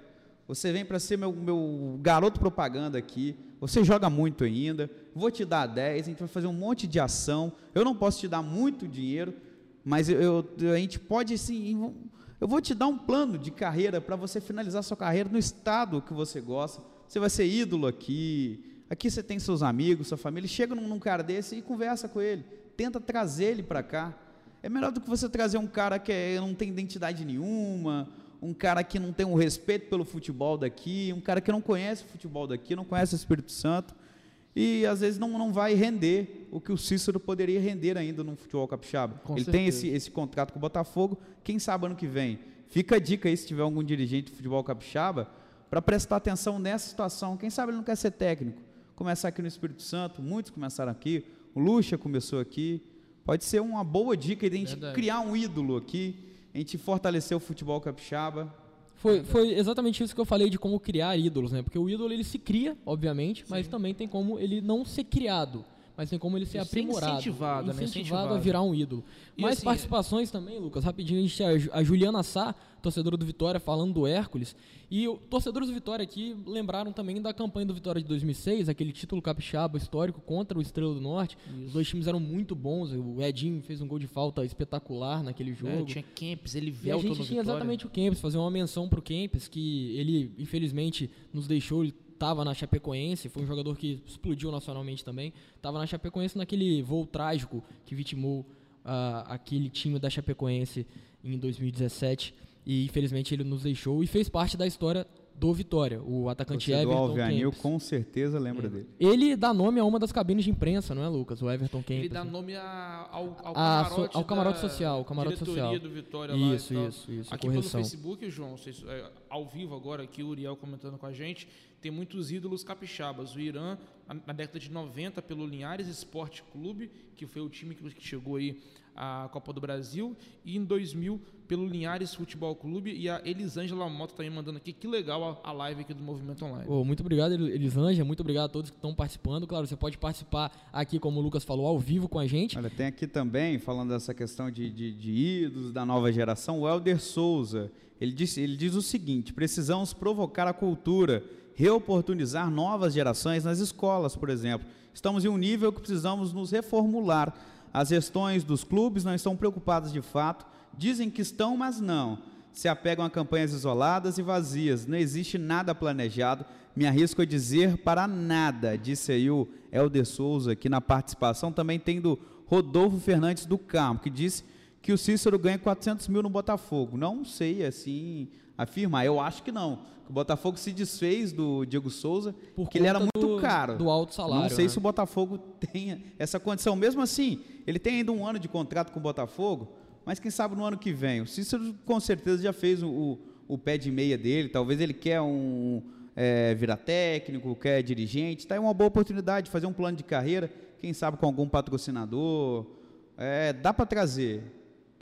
Você vem para ser meu, meu garoto propaganda aqui. Você joga muito ainda. Vou te dar 10. A gente vai fazer um monte de ação. Eu não posso te dar muito dinheiro, mas eu, eu- a gente pode sim. Eu vou te dar um plano de carreira para você finalizar sua carreira no estado que você gosta. Você vai ser ídolo aqui. Aqui você tem seus amigos, sua família. Chega num, cara desse e conversa com ele. Tenta trazer ele para cá. É melhor do que você trazer um cara que é- não tem identidade nenhuma, um cara que não tem um respeito pelo futebol daqui, um cara que não conhece o futebol daqui, não conhece o Espírito Santo e às vezes não, não vai render o que o Cícero poderia render ainda no futebol capixaba. Com Ele tem certeza. esse, esse contrato com o Botafogo, quem sabe ano que vem. Fica a dica aí se tiver algum dirigente de futebol capixaba para prestar atenção nessa situação. Quem sabe ele não quer ser técnico. Começar aqui no Espírito Santo, muitos começaram aqui, o Lucha começou aqui. Pode ser uma boa dica de a gente Verdade. criar um ídolo aqui, a gente fortalecer o futebol capixaba. Foi, foi exatamente isso que eu falei de como criar ídolos, né? Porque o ídolo ele se cria, obviamente, mas também tem como ele não ser criado, mas tem como ele ser aprimorado, incentivado, né? incentivado Incentivado. a virar um ídolo. E Mais assim, participações também, Lucas, rapidinho, a gente a Juliana Sá, torcedora do Vitória, falando do Hércules, e o, torcedores do Vitória aqui lembraram também da campanha do Vitória de 2006, aquele título capixaba histórico contra o Estrela do Norte. Os dois times eram muito bons, o Edinho fez um gol de falta espetacular naquele jogo. É, tinha Kempis, ele E a gente tinha Vitória. exatamente o Kempis, fazer uma menção pro Kempis, que ele infelizmente nos deixou, ele estava na Chapecoense, foi um jogador que explodiu nacionalmente também, estava na Chapecoense naquele voo trágico que vitimou ah, aquele time da Chapecoense em 2017. E infelizmente ele nos deixou e fez parte da história do Vitória, o atacante Torcedor Everton Alvianil Kempis. com certeza lembra dele. Ele dá nome a uma das cabines de imprensa, não é, Lucas? O Everton Ele Kempis. dá nome a- ao, ao Ah, camarote, so- ao camarote social, o camarote social. do Vitória lá Isso, tal. isso, isso, Aqui correção. pelo Facebook, João, vocês, é, ao vivo agora aqui, o Uriel comentando com a gente, tem muitos ídolos capixabas. O Irã, na- década de 90, pelo Linhares Esporte Clube, que foi o time que que chegou aí à Copa do Brasil, e em 2000 pelo Linhares Futebol Clube e a Elisângela Mota também mandando aqui, que legal a, a live aqui do Movimento Online. Pô, muito obrigado, El- Elisângela. Muito obrigado a todos que estão participando. Claro, você pode participar aqui, como o Lucas falou, ao vivo com a gente. Olha, tem aqui também, falando dessa questão de, de, de ídolos da nova geração, o Helder Souza. Ele, disse, ele diz o seguinte: precisamos provocar a cultura, reoportunizar novas gerações nas escolas, por exemplo. Estamos em um nível que precisamos nos reformular. As gestões dos clubes não estão preocupadas de fato, dizem que estão, mas não. Se apegam a campanhas isoladas e vazias, não existe nada planejado. Me arrisco a dizer para nada, disse aí o Helder Souza aqui na participação. Também tem do Rodolfo Fernandes do Carmo, que disse que o Cícero ganha 400 mil no Botafogo. Não sei assim afirmar, eu acho que não. O Botafogo se desfez do Diego Souza, Por porque ele era muito do- caro. do alto salário, Não sei né? se o Botafogo tenha essa condição. Mesmo assim, ele tem ainda um ano de contrato com o Botafogo, mas quem sabe no ano que vem. O Cícero com certeza já fez o, o, o pé de meia dele, talvez ele quer um é, virar técnico, quer dirigente. Está aí uma boa oportunidade de fazer um plano de carreira, quem sabe com algum patrocinador. É, dá para trazer.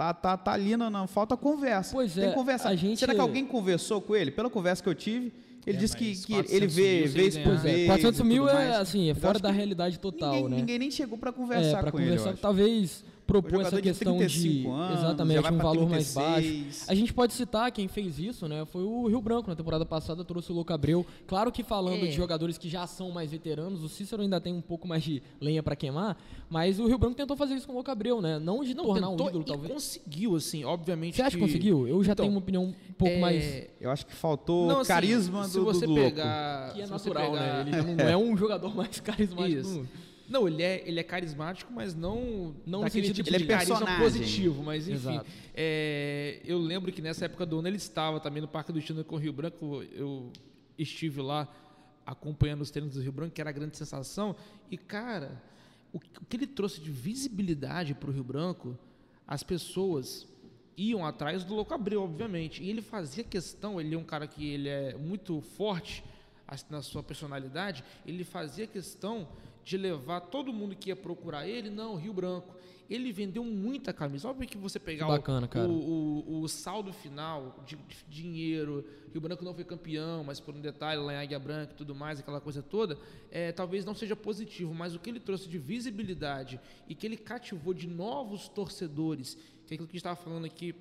Tá, tá, tá ali, não, não falta conversa. Pois Tem é, que conversar. a gente- Será que alguém conversou com ele? Pela conversa que eu tive, ele É, disse que, que 400 ele vê vez ele por é, vez. 400 e mil é assim, é Eu fora da realidade total, ninguém, né? ninguém nem chegou para É, conversar para com ele. eu conversar, acho. talvez propor jogador essa de questão de 35 anos, exatamente um valor mais 36. baixo. A gente pode citar quem fez isso, né? Foi o Rio Branco na temporada passada, trouxe o Louco Abreu. Claro que falando É. de jogadores que já são mais veteranos, o Cícero ainda tem um pouco mais de lenha para queimar, mas o Rio Branco tentou fazer isso com o Louco Abreu, né? Não de Não, tornar um tentou ídolo, e talvez. conseguiu, assim, obviamente Você acha que que conseguiu? Eu já Então, tenho uma opinião um pouco é, mais Eu acho que faltou Não, assim, carisma se do, você do louco. pegar, que é se você natural, pegar- né? Ele não é um (laughs) jogador mais carismático do Isso. mundo. Não, ele é, ele é carismático, mas não, Não no daquele sentido tipo de- de Ele é carisma personagem. positivo, mas enfim. É, eu lembro que nessa época do ano ele estava também no Parque do Destino com o Rio Branco, eu estive lá acompanhando os treinos do Rio Branco, que era a grande sensação, e cara, o, que o que ele trouxe de visibilidade para o Rio Branco, as pessoas iam atrás do Louco Abreu, obviamente, e ele fazia questão, ele é um cara que ele é muito forte assim, na sua personalidade, ele fazia questão de levar todo mundo que ia procurar ele, não, Rio Branco. Ele vendeu muita camisa. Óbvio que você pegar o- bacana, cara. o, o, o saldo final de, de dinheiro, Rio Branco não foi campeão, mas por um detalhe lá em Águia Branca e tudo mais, aquela coisa toda, é, talvez não seja positivo, mas o que ele trouxe de visibilidade e que ele cativou de novos torcedores, que é aquilo que a gente estava falando aqui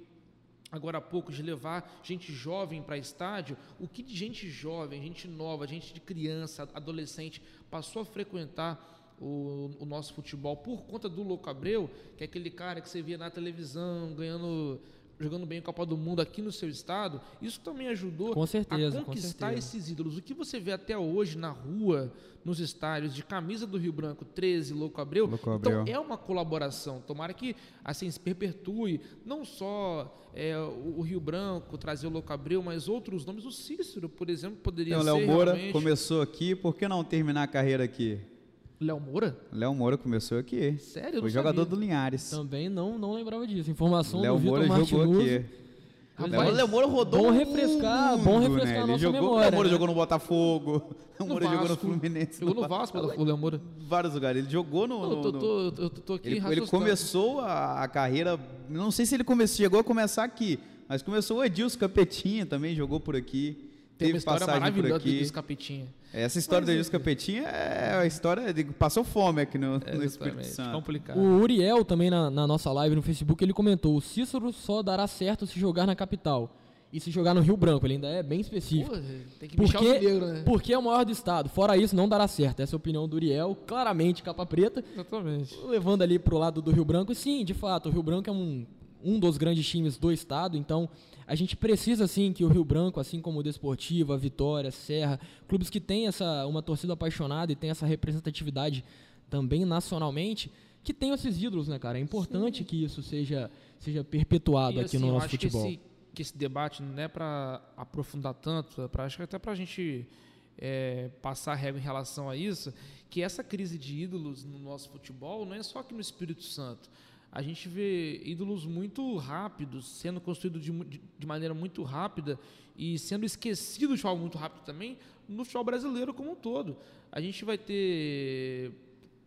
agora há pouco, de levar gente jovem para estádio, o que de gente jovem, gente nova, gente de criança, adolescente, passou a frequentar o, o nosso futebol por conta do Louco Abreu, que é aquele cara que você via na televisão, ganhando, jogando bem a Copa do Mundo aqui no seu estado, isso também ajudou Com certeza, a com conquistar certeza. esses ídolos. O que você vê até hoje na rua, nos estádios, de camisa do Rio Branco, 13, Louco Abreu, Louco então Abreu. é uma colaboração. Tomara que assim se perpetue, não só é, o, Rio Branco trazer o Louco Abreu, mas outros nomes. O Cícero, por exemplo, poderia Tem o ser Léo Moura, realmente... começou aqui, por que não terminar a carreira aqui? Léo Moura? Léo Moura começou aqui. Sério? Foi jogador sabia. do Linhares. Também não, não lembrava disso. Informação Léo do Vitor Moura jogou aqui. Rapaz, Léo, Léo Moura rodou bom refrescar- mundo, bom refrescar né? a Ele nossa jogou, memória, Léo Moura né? jogou no Botafogo, (laughs) Léo Moura jogou no. Fluminense. Jogou no Vasco, Léo Moura. vários lugares. Ele jogou no... Eu tô, tô, eu tô, aqui Ele, ele começou a, a carreira, não sei se ele começou, chegou a começar aqui, mas começou o Edilson Capetinha também, jogou por aqui. Tem teve uma história passagem por maravilhosa aqui. dos Capetinha. Essa história do Mas, Edilson Capetinha é a história de passou fome aqui no, no Espírito Exatamente, Santo. complicado. O Uriel também na, na nossa live no Facebook, ele comentou: o Cícero só dará certo se jogar na capital. E se jogar no Rio Branco, ele ainda é bem específico. Pô, tem que mexer o Porque, negro, né? porque é o maior do estado. Fora isso, não dará certo. Essa é a opinião do Uriel, claramente capa preta, Exatamente. levando ali pro lado do Rio Branco. E sim, de fato, o Rio Branco é um, um dos grandes times do estado, então a gente precisa sim que o Rio Branco, assim como o Desportivo, a Vitória, Serra, clubes que têm essa uma torcida apaixonada e tem essa representatividade também nacionalmente, que tenham esses ídolos, né, cara? É importante que isso seja seja perpetuado E, aqui assim, no nosso futebol. que esse que esse debate não é para aprofundar tanto, pra, acho que até para a gente é, passar a régua em relação a isso, que essa crise de ídolos no nosso futebol não é só aqui no Espírito Santo. A gente vê ídolos muito rápidos, sendo construídos de, de, maneira muito rápida e sendo esquecidos de forma muito rápida também no futebol brasileiro como um todo. A gente vai ter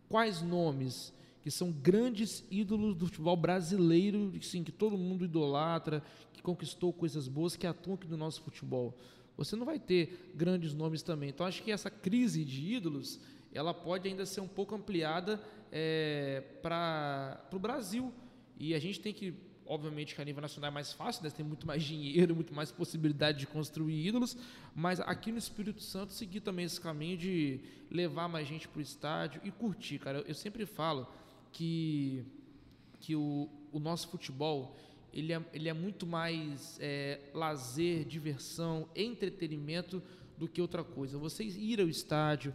quais nomes que são grandes ídolos do futebol brasileiro, sim, que todo mundo idolatra, que conquistou coisas boas, que atuam aqui no nosso futebol. Você não vai ter grandes nomes também. Então, acho que essa crise de ídolos, ela pode ainda ser um pouco ampliada é, para o Brasil. E a gente tem que, obviamente, que a nível nacional é mais fácil, né? tem muito mais dinheiro, (laughs) muito mais possibilidade de construir ídolos, mas aqui no Espírito Santo seguir também esse caminho de levar mais gente para o estádio e curtir, cara. Eu, eu sempre falo que, que o, o nosso futebol ele é, ele é muito mais é, lazer, diversão, entretenimento do que outra coisa. Você ir ao estádio,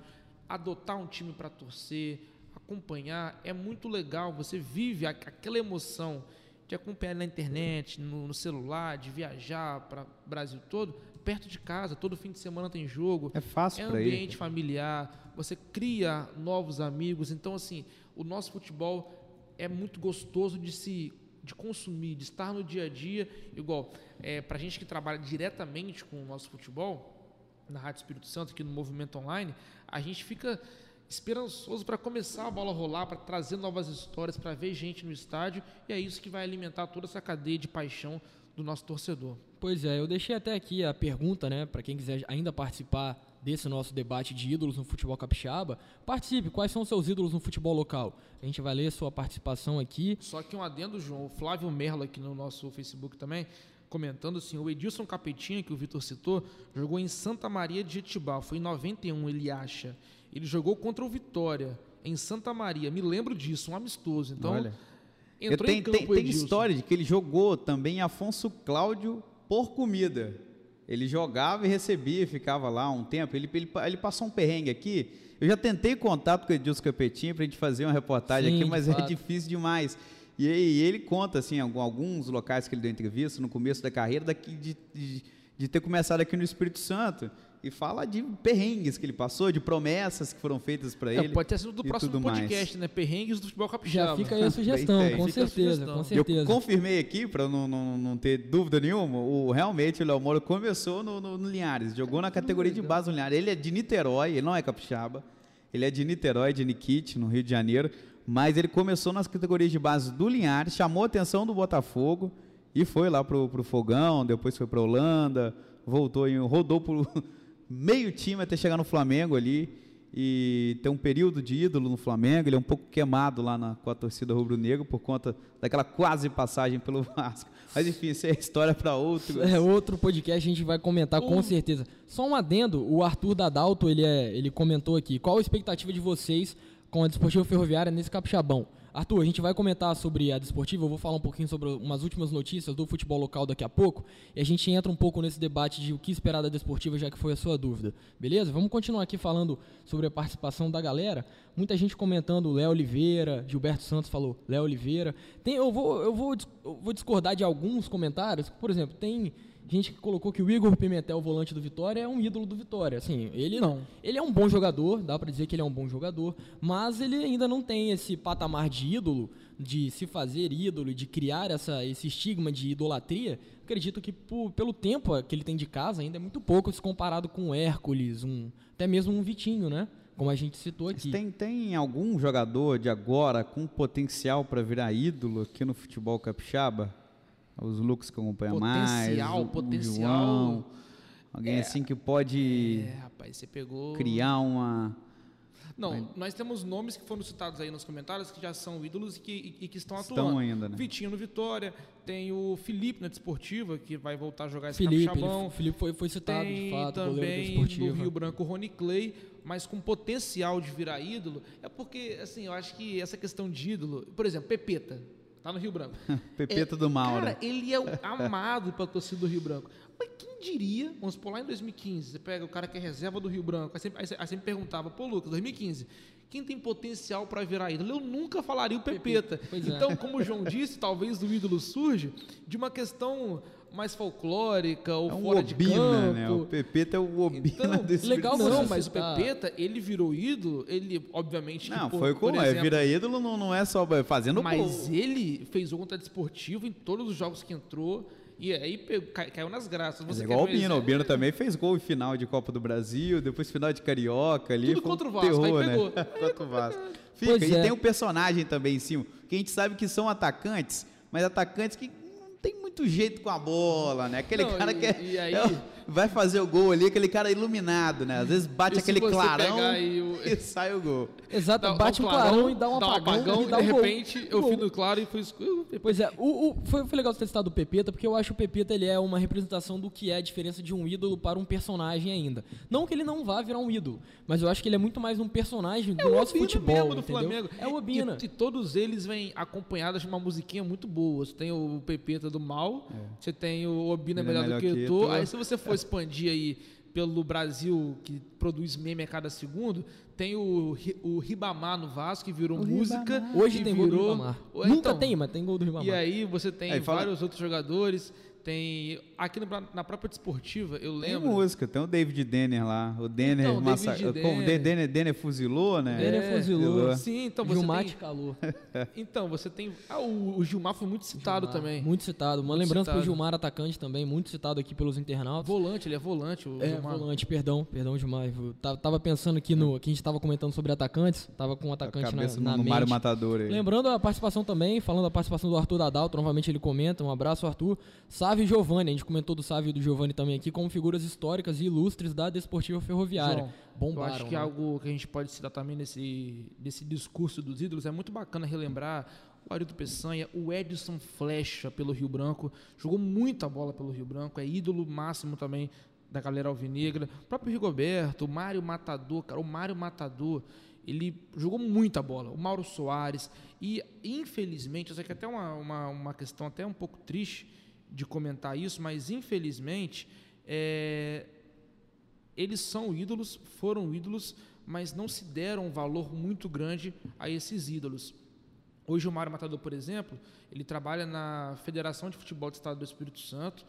adotar um time para torcer, acompanhar, é muito legal. Você vive aquela emoção de acompanhar na internet, no, no celular, de viajar para o Brasil todo, perto de casa, todo fim de semana tem jogo. É fácil É ambiente ir. familiar, você cria novos amigos. Então, assim, o nosso futebol é muito gostoso de se de consumir, de estar no dia a dia. Igual, é, para a gente que trabalha diretamente com o nosso futebol, na Rádio Espírito Santo, aqui no Movimento Online, a gente fica esperançoso para começar a bola rolar, para trazer novas histórias, para ver gente no estádio, e é isso que vai alimentar toda essa cadeia de paixão do nosso torcedor. Pois é, eu deixei até aqui a pergunta, né, para quem quiser ainda participar desse nosso debate de ídolos no futebol capixaba. Participe, quais são os seus ídolos no futebol local? A gente vai ler sua participação aqui. Só que um adendo, João, o Flávio Merlo aqui no nosso Facebook também, comentando assim, o Edilson Capetinha, que o Vitor citou, jogou em Santa Maria de Jetibá, foi em 91, ele acha. Ele jogou contra o Vitória, em Santa Maria, me lembro disso, um amistoso. Então, Olha. Entrou tenho, em campo tem, tem história de que ele jogou também Afonso Cláudio por comida. Ele jogava e recebia, ficava lá um tempo. Ele, ele, ele passou um perrengue aqui. Eu já tentei contato com o Edilson Capetinho para a gente fazer uma reportagem Sim, aqui, mas é difícil demais. E, e ele conta assim alguns locais que ele deu entrevista no começo da carreira daqui de, de, de ter começado aqui no Espírito Santo e fala de perrengues que ele passou, de promessas que foram feitas para É, ele. pode ter sido do e próximo tudo mais. podcast, né? Perrengues do futebol capixaba. Já fica aí a sugestão, com. Fica a certeza, sugestão. com Eu certeza. confirmei aqui, para não, não, não ter dúvida nenhuma, o, realmente o Léo Moura começou no, no- no Linhares, jogou na categoria de base do Linhares. Ele é de Niterói, ele não é capixaba, ele é de Niterói, de Nikit, no Rio de Janeiro, mas ele começou nas categorias de base do Linhares, chamou a atenção do Botafogo e foi lá pro, pro Fogão, depois foi para Holanda, voltou, em, rodou por meio time até chegar no Flamengo ali e tem um período de ídolo no Flamengo. Ele é um pouco queimado lá na, com a torcida rubro-negro por conta daquela quase passagem pelo (laughs) Vasco. Mas enfim, isso é história para outro. É outro podcast a gente vai comentar com certeza. Só um adendo, o Arthur Dadalto, ele, é, ele comentou aqui, qual a expectativa de vocês com a Desportiva Ferroviária nesse capixabão? Arthur, a gente vai comentar sobre a Desportiva, eu vou falar um pouquinho sobre umas últimas notícias do futebol local daqui a pouco, e a gente entra um pouco nesse debate de o que esperar da Desportiva, já que foi a sua dúvida. Beleza? Vamos continuar aqui falando sobre a participação da galera. Muita gente comentando Léo Oliveira, Gilberto Santos falou Léo Oliveira. Tem, eu, vou, eu, vou, eu vou discordar de alguns comentários, por exemplo, tem gente que colocou que o Igor Pimentel, volante do Vitória, é um ídolo do Vitória. Assim, ele Não. Ele é um bom jogador, dá pra dizer que ele é um bom jogador, mas ele ainda não tem esse patamar de ídolo, de se fazer ídolo, de criar essa, esse estigma de idolatria. Acredito que por- pelo tempo que ele tem de casa ainda é muito pouco se comparado com o Hércules, um, até mesmo um Vitinho, né? Como a gente citou aqui. Tem, tem algum jogador de agora com potencial para virar ídolo aqui no futebol capixaba? Os Lucas que acompanham mais. Potencial, o- o potencial. João, alguém assim que pode É, rapaz, você pegou. criar uma. Não, nós temos nomes que foram citados aí nos comentários que já são ídolos e que, e- e que estão Estão atuando. ainda, né? Vitinho no Vitória, tem o Felipe na Desportiva, que vai voltar a jogar esse Felipe, capixabão. ele- Felipe foi, foi citado Tem de fato, também no Rio Branco o Rony Clay, mas com potencial de virar ídolo. É porque, assim, eu acho que essa questão de ídolo... Por exemplo, Pepeta, tá no Rio Branco. (laughs) Pepeta do mal, Cara, ele é o amado pela torcida do Rio Branco. Mas quem diria, vamos supor, lá em 2015, você pega o cara que é reserva do Rio Branco, aí sempre, aí me perguntava, pô, Lucas, 2015, quem tem potencial para virar ídolo? Eu nunca falaria o Pepeta. É. Então, como o João disse, talvez o ídolo surge de uma questão mais folclórica ou É um fora de Obina, campo. né? O Pepeta é o Obina Então, desse legal Não, mas o Pepeta, ele virou ídolo, ele, obviamente, Não, por, foi por como é. Vira ídolo não, não é só fazendo Mas gol. ele fez o contra desportivo em todos os jogos que entrou e aí caiu nas graças. Mas Você é quer igual o Bino. O? Bino também fez gol em final de Copa do Brasil, depois final de Carioca ali. Tudo contra o Vasco, aí terror, né? pegou. (laughs) contra o Vasco. Fica, Pois e é. tem um personagem também em cima, que a gente sabe que são atacantes, mas atacantes que muito jeito com a bola, né? Aquele Não, cara e- que é- e aí- é vai fazer o gol ali, aquele cara iluminado, né? Às vezes bate E aquele clarão aí o- (laughs) e sai o gol. Exato, Dá- bate dá um clarão, e dá um dá apagão, e e dá de um gol. repente eu fui no claro e fui escuro. Pois é, o, o- foi, foi legal você ter citado o Pepeta, porque eu acho que o Pepeta ele é uma representação do que é a diferença de um ídolo para um personagem ainda. Não que ele não vá virar um ídolo, mas eu acho que ele é muito mais um personagem do É nosso Obina futebol, mesmo do entendeu? Flamengo. É o Obina. E, e todos eles vêm acompanhados de uma musiquinha muito boa. Você tem o Pepeta do Mal, você tem o Obina melhor, melhor do que, que tu. tu. Aí se você for expandir aí pelo Brasil, que produz meme a cada segundo, tem o, o Ribamar no Vasco, que virou música. Hoje que tem gol do virou... Ribamar. Ou Nunca então, tem, mas tem gol do Ribamar. E aí você tem Aí fala- vários outros jogadores. Tem. Aqui no na própria desportiva, eu Tem lembro. música, tem o David Denner lá. O Denner, Então, massa... David como o Denner. Denner, Denner fuzilou, né? Denner É, fuzilou. Sim, então você Gilmar tem. te calou. (laughs) Então, você tem. Ah, o, o Gilmar foi muito citado Gilmar, também. Muito citado. Uma Muito lembrança pro citado. Gilmar atacante também, muito citado aqui pelos internautas. Volante, ele é volante, o É, Gilmar. volante, perdão, perdão, Gilmar. Eu ta- tava pensando aqui no. que a gente tava comentando sobre atacantes, tava com um atacante na, cabeça na no, no mente. Mário Matador aí. Lembrando a participação também, falando da participação do Arthur Dadalto, novamente ele comenta, um abraço Arthur. Sávio Giovanni, a gente comentou do Sávio e do Giovanni também aqui como figuras históricas e ilustres da Desportiva Ferroviária. João, Bombaram. Eu acho que né? algo que a gente pode citar também nesse, nesse discurso dos ídolos é muito bacana relembrar o Arildo Peçanha, o Edson Flecha pelo Rio Branco, jogou muita bola pelo Rio Branco, é ídolo máximo também da galera alvinegra. O próprio Rigoberto, o Mário Matador, cara, o Mário Matador, ele jogou muita bola. O Mauro Soares. E, infelizmente, sei que é até uma, uma, uma questão até um pouco triste de comentar isso, mas infelizmente é, eles são ídolos, foram ídolos, mas não se deram um valor muito grande a esses ídolos. Hoje o Mário Matador, por exemplo, ele trabalha na Federação de Futebol do Estado do Espírito Santo,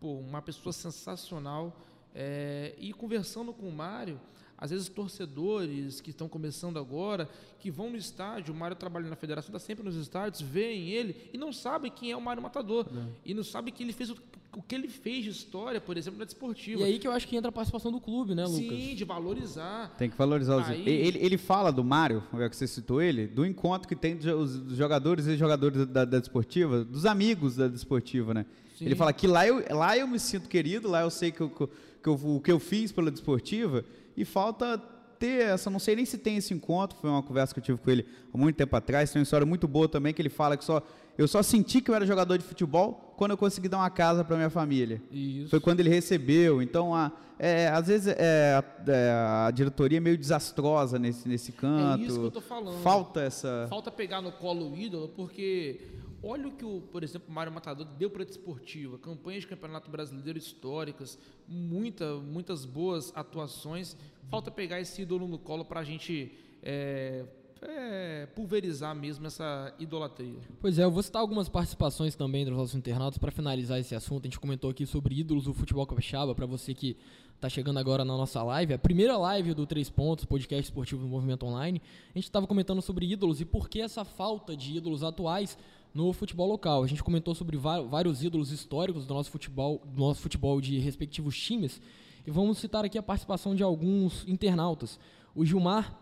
pô, uma pessoa sensacional. é, e conversando com o Mário, às vezes torcedores que estão começando agora, que vão no estádio, o Mário trabalha na federação, está sempre nos estádios, veem ele e não sabem quem é o Mário Matador. E não sabem que ele fez o, o que ele fez de história, por exemplo, na desportiva. E aí que eu acho que entra a participação do clube, né, Lucas? Sim, de valorizar. Tem que valorizar os. Aí- Ele, ele fala do Mário, é que você citou ele, do encontro que tem dos jo- os jogadores e jogadores da, da desportiva, dos amigos da desportiva, né? Sim. Ele fala que lá eu, lá eu me sinto querido, lá eu sei que, eu, que eu- o que eu fiz pela desportiva, e falta ter essa, não sei nem se tem esse encontro, foi uma conversa que eu tive com ele há muito tempo atrás, tem uma história muito boa também, que ele fala que só eu só senti que eu era jogador de futebol quando eu consegui dar uma casa para minha família. Isso. Foi quando ele recebeu. Então, a, é, às vezes é, a, é, a diretoria é meio desastrosa nesse, nesse canto. É isso que eu tô falando. Falta essa. Falta pegar no colo o ídolo, porque olha o que, o, por exemplo, Mário Matador deu para a desportiva. Campanhas de campeonato brasileiro históricas, muita, muitas boas atuações. Falta pegar esse ídolo no colo para a gente é, é, pulverizar mesmo essa idolatria. Pois é, eu vou citar algumas participações também dos nossos internautas para finalizar esse assunto. A gente comentou aqui sobre ídolos do futebol capixaba, para você que está chegando agora na nossa live, a primeira live do Três Pontos, podcast esportivo do Movimento Online. A gente estava comentando sobre ídolos e por que essa falta de ídolos atuais no futebol local. A gente comentou sobre vários ídolos históricos do nosso futebol, do nosso futebol de respectivos times. E vamos citar aqui a participação de alguns internautas. O Gilmar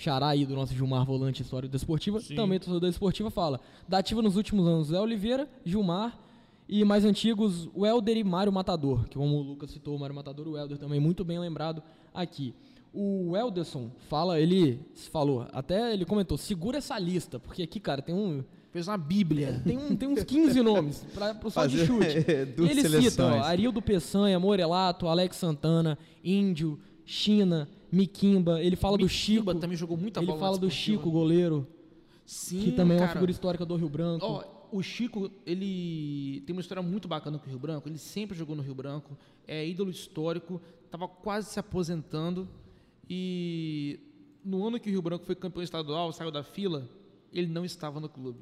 Xará aí do nosso Gilmar Volante História Desportiva, também torcedor da Esportiva, fala. Da ativa nos últimos anos, Léo Oliveira, Gilmar e mais antigos, o Helder e Mário Matador, que como o Lucas citou, o Mário Matador o Helder também, muito bem lembrado aqui. O Elderson fala, ele falou, até ele comentou, segura essa lista, porque aqui, cara, tem um... Fez uma bíblia. Tem, um, tem uns 15 nomes para pro só de chute. (laughs) E ele cita, seleções. ó, Arildo Peçanha, Morelato, Alex Santana, Índio, China, Miquimba, ele fala do Chico, Miquimba também jogou muita ele bola na fala do. Chico, goleiro, Sim, que também é uma cara. figura histórica do Rio Branco. Ó, o Chico, ele tem uma história muito bacana com o Rio Branco. Ele sempre jogou no Rio Branco, é ídolo histórico, estava quase se aposentando. E no ano que o Rio Branco foi campeão estadual, saiu da fila, ele não estava no clube.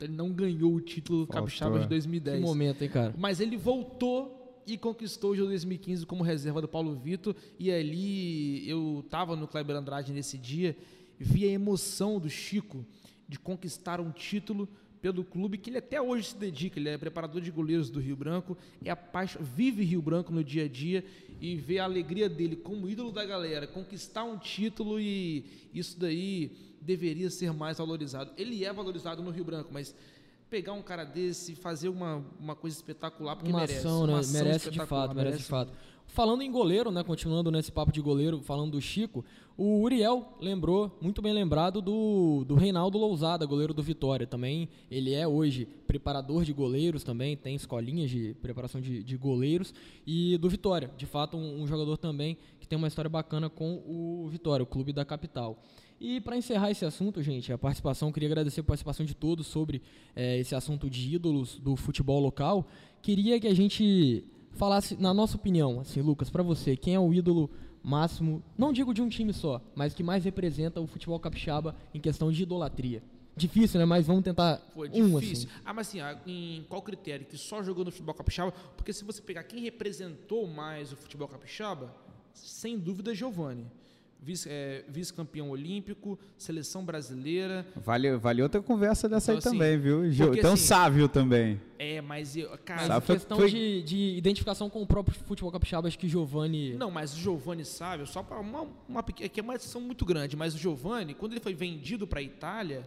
Ele não ganhou o título Faltou. capixaba de Que 2010. momento, hein, cara? Mas ele voltou e conquistou o de 2015 como reserva do Paulo Vitor. E ali eu tava no Kleber Andrade nesse dia, vi a emoção do Chico de conquistar um título pelo clube que ele até hoje se dedica. Ele é preparador de goleiros do Rio Branco, é apaixo- vive Rio Branco no dia a dia e ver a alegria dele como ídolo da galera, conquistar um título e isso daí deveria ser mais valorizado. Ele é valorizado no Rio Branco, mas pegar um cara desse e fazer uma, uma coisa espetacular porque uma merece. ação, né? ação merece de fato, merece de fato. Falando em goleiro, né? Continuando nesse papo de goleiro, falando do Chico, o Uriel lembrou, muito bem lembrado, do, do Reinaldo Lousada, goleiro do Vitória. Também ele é hoje preparador de goleiros também, tem escolinhas de preparação de, de goleiros. E do Vitória, de fato, um, um jogador também que tem uma história bacana com o Vitória, o clube da capital. E para encerrar esse assunto, gente, a participação, queria agradecer a participação de todos sobre eh, esse assunto de ídolos do futebol local. Queria que a gente falasse, na nossa opinião, assim, Lucas, para você, quem é o ídolo máximo, não digo de um time só, mas que mais representa o futebol capixaba em questão de idolatria? Difícil, né? Mas vamos tentar Foi um, difícil. assim. Ah, mas assim, ah, em qual critério? Que só jogou no futebol capixaba? Porque se você pegar quem representou mais o futebol capixaba, sem dúvida, Giovani. Vice- é, Vice-campeão olímpico, seleção brasileira. Vale, vale outra conversa dessa Então, aí assim, também, viu? Jo- porque, Então, assim, sábio também. É, mas eu, cara. Mas questão foi- De, de identificação com o próprio futebol capixaba, acho que Giovani... Não, mas o Giovani sabe, só para uma, uma pequena, que é uma edição muito grande, mas o Giovani, quando ele foi vendido para a Itália,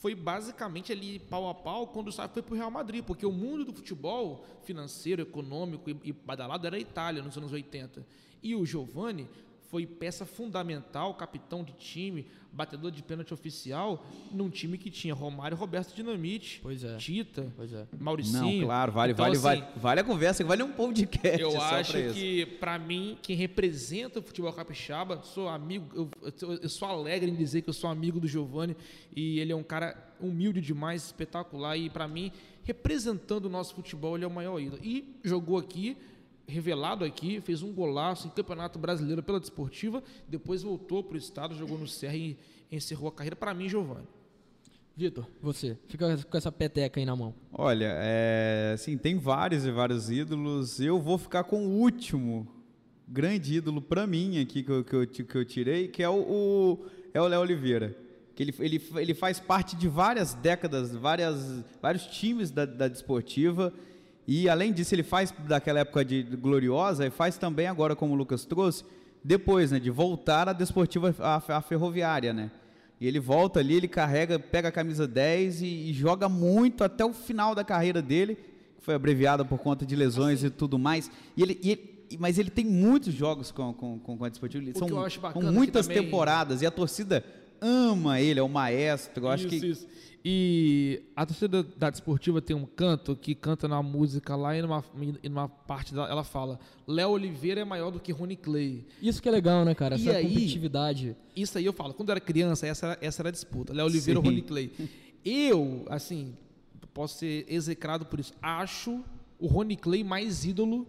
foi basicamente ali pau a pau quando o Sávio foi para o Real Madrid, porque o mundo do futebol financeiro, econômico e, e badalado era a Itália nos anos 80. E o Giovani foi peça fundamental, capitão de time, batedor de pênalti oficial, num time que tinha Romário, Roberto Dinamite, Pois é. Tita, Pois é. Mauricinho. Não, claro, vale, Então, vale, assim, vale, vale a conversa, vale um podcast eu só acho pra isso. que, pra mim, quem representa o futebol capixaba, sou amigo, eu, eu- eu sou alegre em dizer que eu sou amigo do Giovani e ele é um cara humilde demais, espetacular e, pra mim, representando o nosso futebol, ele é o maior ídolo. E jogou aqui, revelado aqui, fez um golaço em Campeonato Brasileiro pela Desportiva, depois voltou pro estado, jogou no Serra e encerrou a carreira. Pra mim, Giovani. Vitor, você, fica com essa peteca aí na mão. Olha, é, assim, tem vários e vários ídolos. Eu vou ficar com o último grande ídolo pra mim aqui que eu, que eu, que eu tirei, que é o, o- é o Léo Oliveira. Que ele, ele, ele faz parte de várias décadas, várias, vários times da, da desportiva. E além disso, ele faz daquela época de gloriosa e faz também agora, como o Lucas trouxe, depois, né, de voltar à desportiva à, à ferroviária, né? E ele volta ali, ele carrega, pega a camisa 10 e, e joga muito até o final da carreira dele, que foi abreviada por conta de lesões e tudo mais. E ele, e ele- mas ele tem muitos jogos com, com, com, com a Desportiva. O São, são aqui muitas também- temporadas e a torcida ama ele, é o maestro. Eu acho Isso, que isso. E a torcida da Desportiva tem um canto que canta na música lá e numa, e numa parte dela ela fala: Léo Oliveira é maior do que Rony Clay. Isso que é legal, né, cara? E Essa aí- competitividade. Isso aí eu falo, quando eu era criança, essa era, essa era a disputa: Léo Oliveira ou. Rony Clay. Eu, assim, posso ser execrado por isso, acho o Rony Clay mais ídolo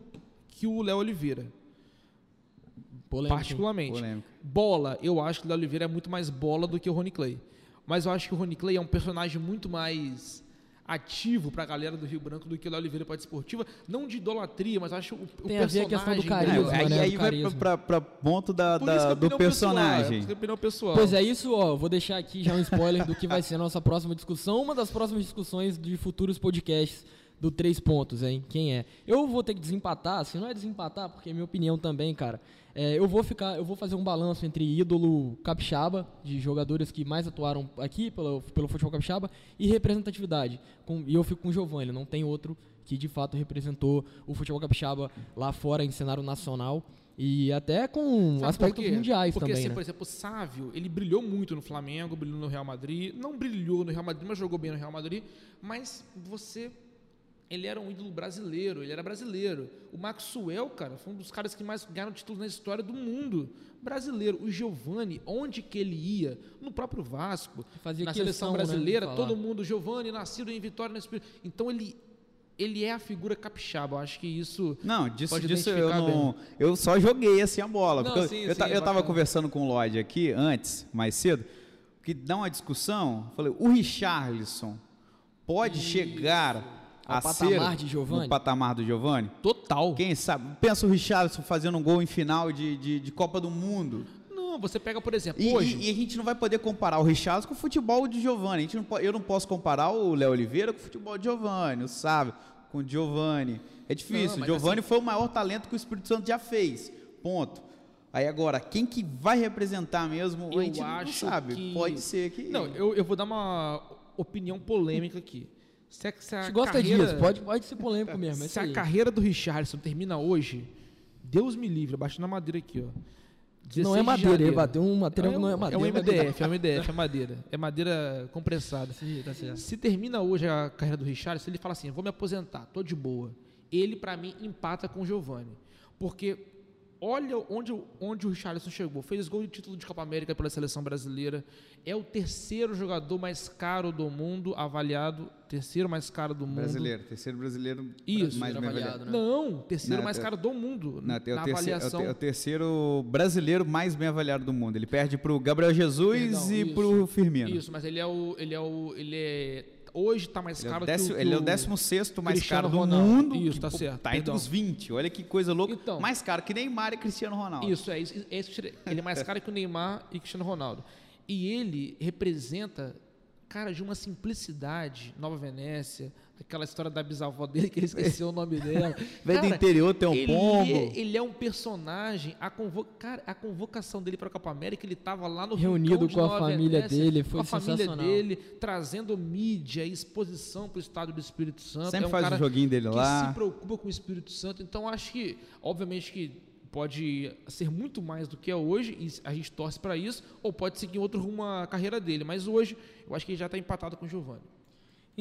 que o Léo Oliveira. Polêmico, particularmente. Polêmico. Bola, eu acho que o Léo Oliveira é muito mais bola do que o Rony Clay. Mas eu acho que o Rony Clay é um personagem muito mais ativo pra galera do Rio Branco do que o Léo Oliveira para esportiva, não de idolatria, mas eu acho o, o Tem a ver personagem a questão do carisma, aí, né, aí do vai pra ponto da, da- é do pessoal, personagem. que é opinião pessoal. Pois é, isso, ó, vou deixar aqui já um spoiler do que vai ser a nossa próxima discussão, uma das próximas discussões de futuros podcasts do Três Pontos, hein? Quem é? Eu vou ter que desempatar, assim, não é desempatar, porque é minha opinião também, cara. É, eu vou ficar, eu vou fazer um balanço entre ídolo capixaba, de jogadores que mais atuaram aqui pelo, pelo futebol capixaba, e representatividade. Com- e eu fico com o Giovanni, não tem outro que de fato representou o futebol capixaba lá fora em cenário nacional. E até com Sabe aspectos por mundiais Porque, também, assim, né? por exemplo, o Sávio, ele brilhou muito no Flamengo, brilhou no Real Madrid. Não brilhou no Real Madrid, mas jogou bem no Real Madrid. Mas você. Ele era um ídolo brasileiro, ele era brasileiro. O Maxwell, cara, foi um dos caras que mais ganharam títulos na história do mundo. Brasileiro. O Giovani, onde que ele ia? No próprio Vasco. Fazia na questão, seleção né, brasileira, falar. todo mundo, Giovani, nascido em Vitória no Espírito. Então ele. Ele é a figura capixaba. Eu acho que isso. Não, disso, Pode disso eu não. Eu só joguei assim a bola. Não, porque eu- sim, eu, sim, eu é tava conversando com o Lloyd aqui antes, mais cedo, que dá uma discussão. Falei, o Richarlison pode chegar Ao a patamar ser de Giovani? no patamar do Giovani? Total. Quem sabe? Pensa o Richarlison fazendo um gol em final de, de, de Copa do Mundo. Não, você pega, por exemplo, E, hoje. e- e a gente não vai poder comparar o Richarlison com o futebol de Giovani. A gente não eu não posso comparar o Léo Oliveira com o futebol de Giovani, o Sávio com o Giovani. É difícil. Não, Giovani assim- foi o maior talento que o Espírito Santo já fez. Ponto. Aí agora, quem que vai representar mesmo, Eu a gente não acho sabe. que- Pode ser que... Não, eu, eu vou dar uma opinião polêmica aqui. Se a, se A a gosta carreira, disso, pode, pode ser polêmico (laughs) mesmo. é Se a aí. carreira do Richardson termina hoje, Deus me livre, abaixo na madeira aqui, ó. Não 16 é de madeira, ele bateu um material é que não é um, madeira. É um MDF, é um MDF, é madeira. É madeira compressada. Sim, tá certo. Se termina hoje a carreira do Richard, se ele fala assim, vou me aposentar, tô de boa. Ele, pra mim, empata com o Giovani. Porque olha onde, o- onde o Richarlison chegou. Fez gol de título de Copa América pela seleção brasileira. É o terceiro jogador mais caro do mundo, avaliado. Terceiro mais caro do mundo. Brasileiro, terceiro brasileiro Isso, mais bem avaliado, avaliado. né? Não, terceiro Não, mais é- caro do mundo. Não, é, o na terceiro, é o avaliação. é o terceiro brasileiro mais bem avaliado do mundo. Ele perde pro Gabriel Jesus Perdão, e isso. pro Firmino. Isso, mas ele é o. Ele é o. Ele é. Hoje está mais Ele é, caro o décimo, que o. ele é o que décimo sexto mais Cristiano caro do Ronaldo. mundo. Isso, que, tá pô, certo, Tá entre os 20. Olha que coisa louca. Então. mais caro que Neymar e Cristiano Ronaldo. Isso, é isso. Ele é mais caro que o Neymar e Cristiano Ronaldo. E ele representa, cara, de uma simplicidade, Nova Venécia, aquela história da bisavó dele, que ele esqueceu o nome dela. (laughs) Vem do interior, tem um ele pombo. É, ele é um personagem. A, cara, a convocação dele para a Copa América, ele estava lá no Reunido com a família Venécia, dele, foi com a família dele, trazendo mídia e exposição para o Estado do Espírito Santo. Sempre é um faz o joguinho dele que lá. se preocupa com o Espírito Santo. Então, acho que, obviamente, que pode ser muito mais do que é hoje, e a gente torce para isso, ou pode seguir outro rumo a carreira dele. Mas hoje, eu acho que ele já está empatado com o Giovanni.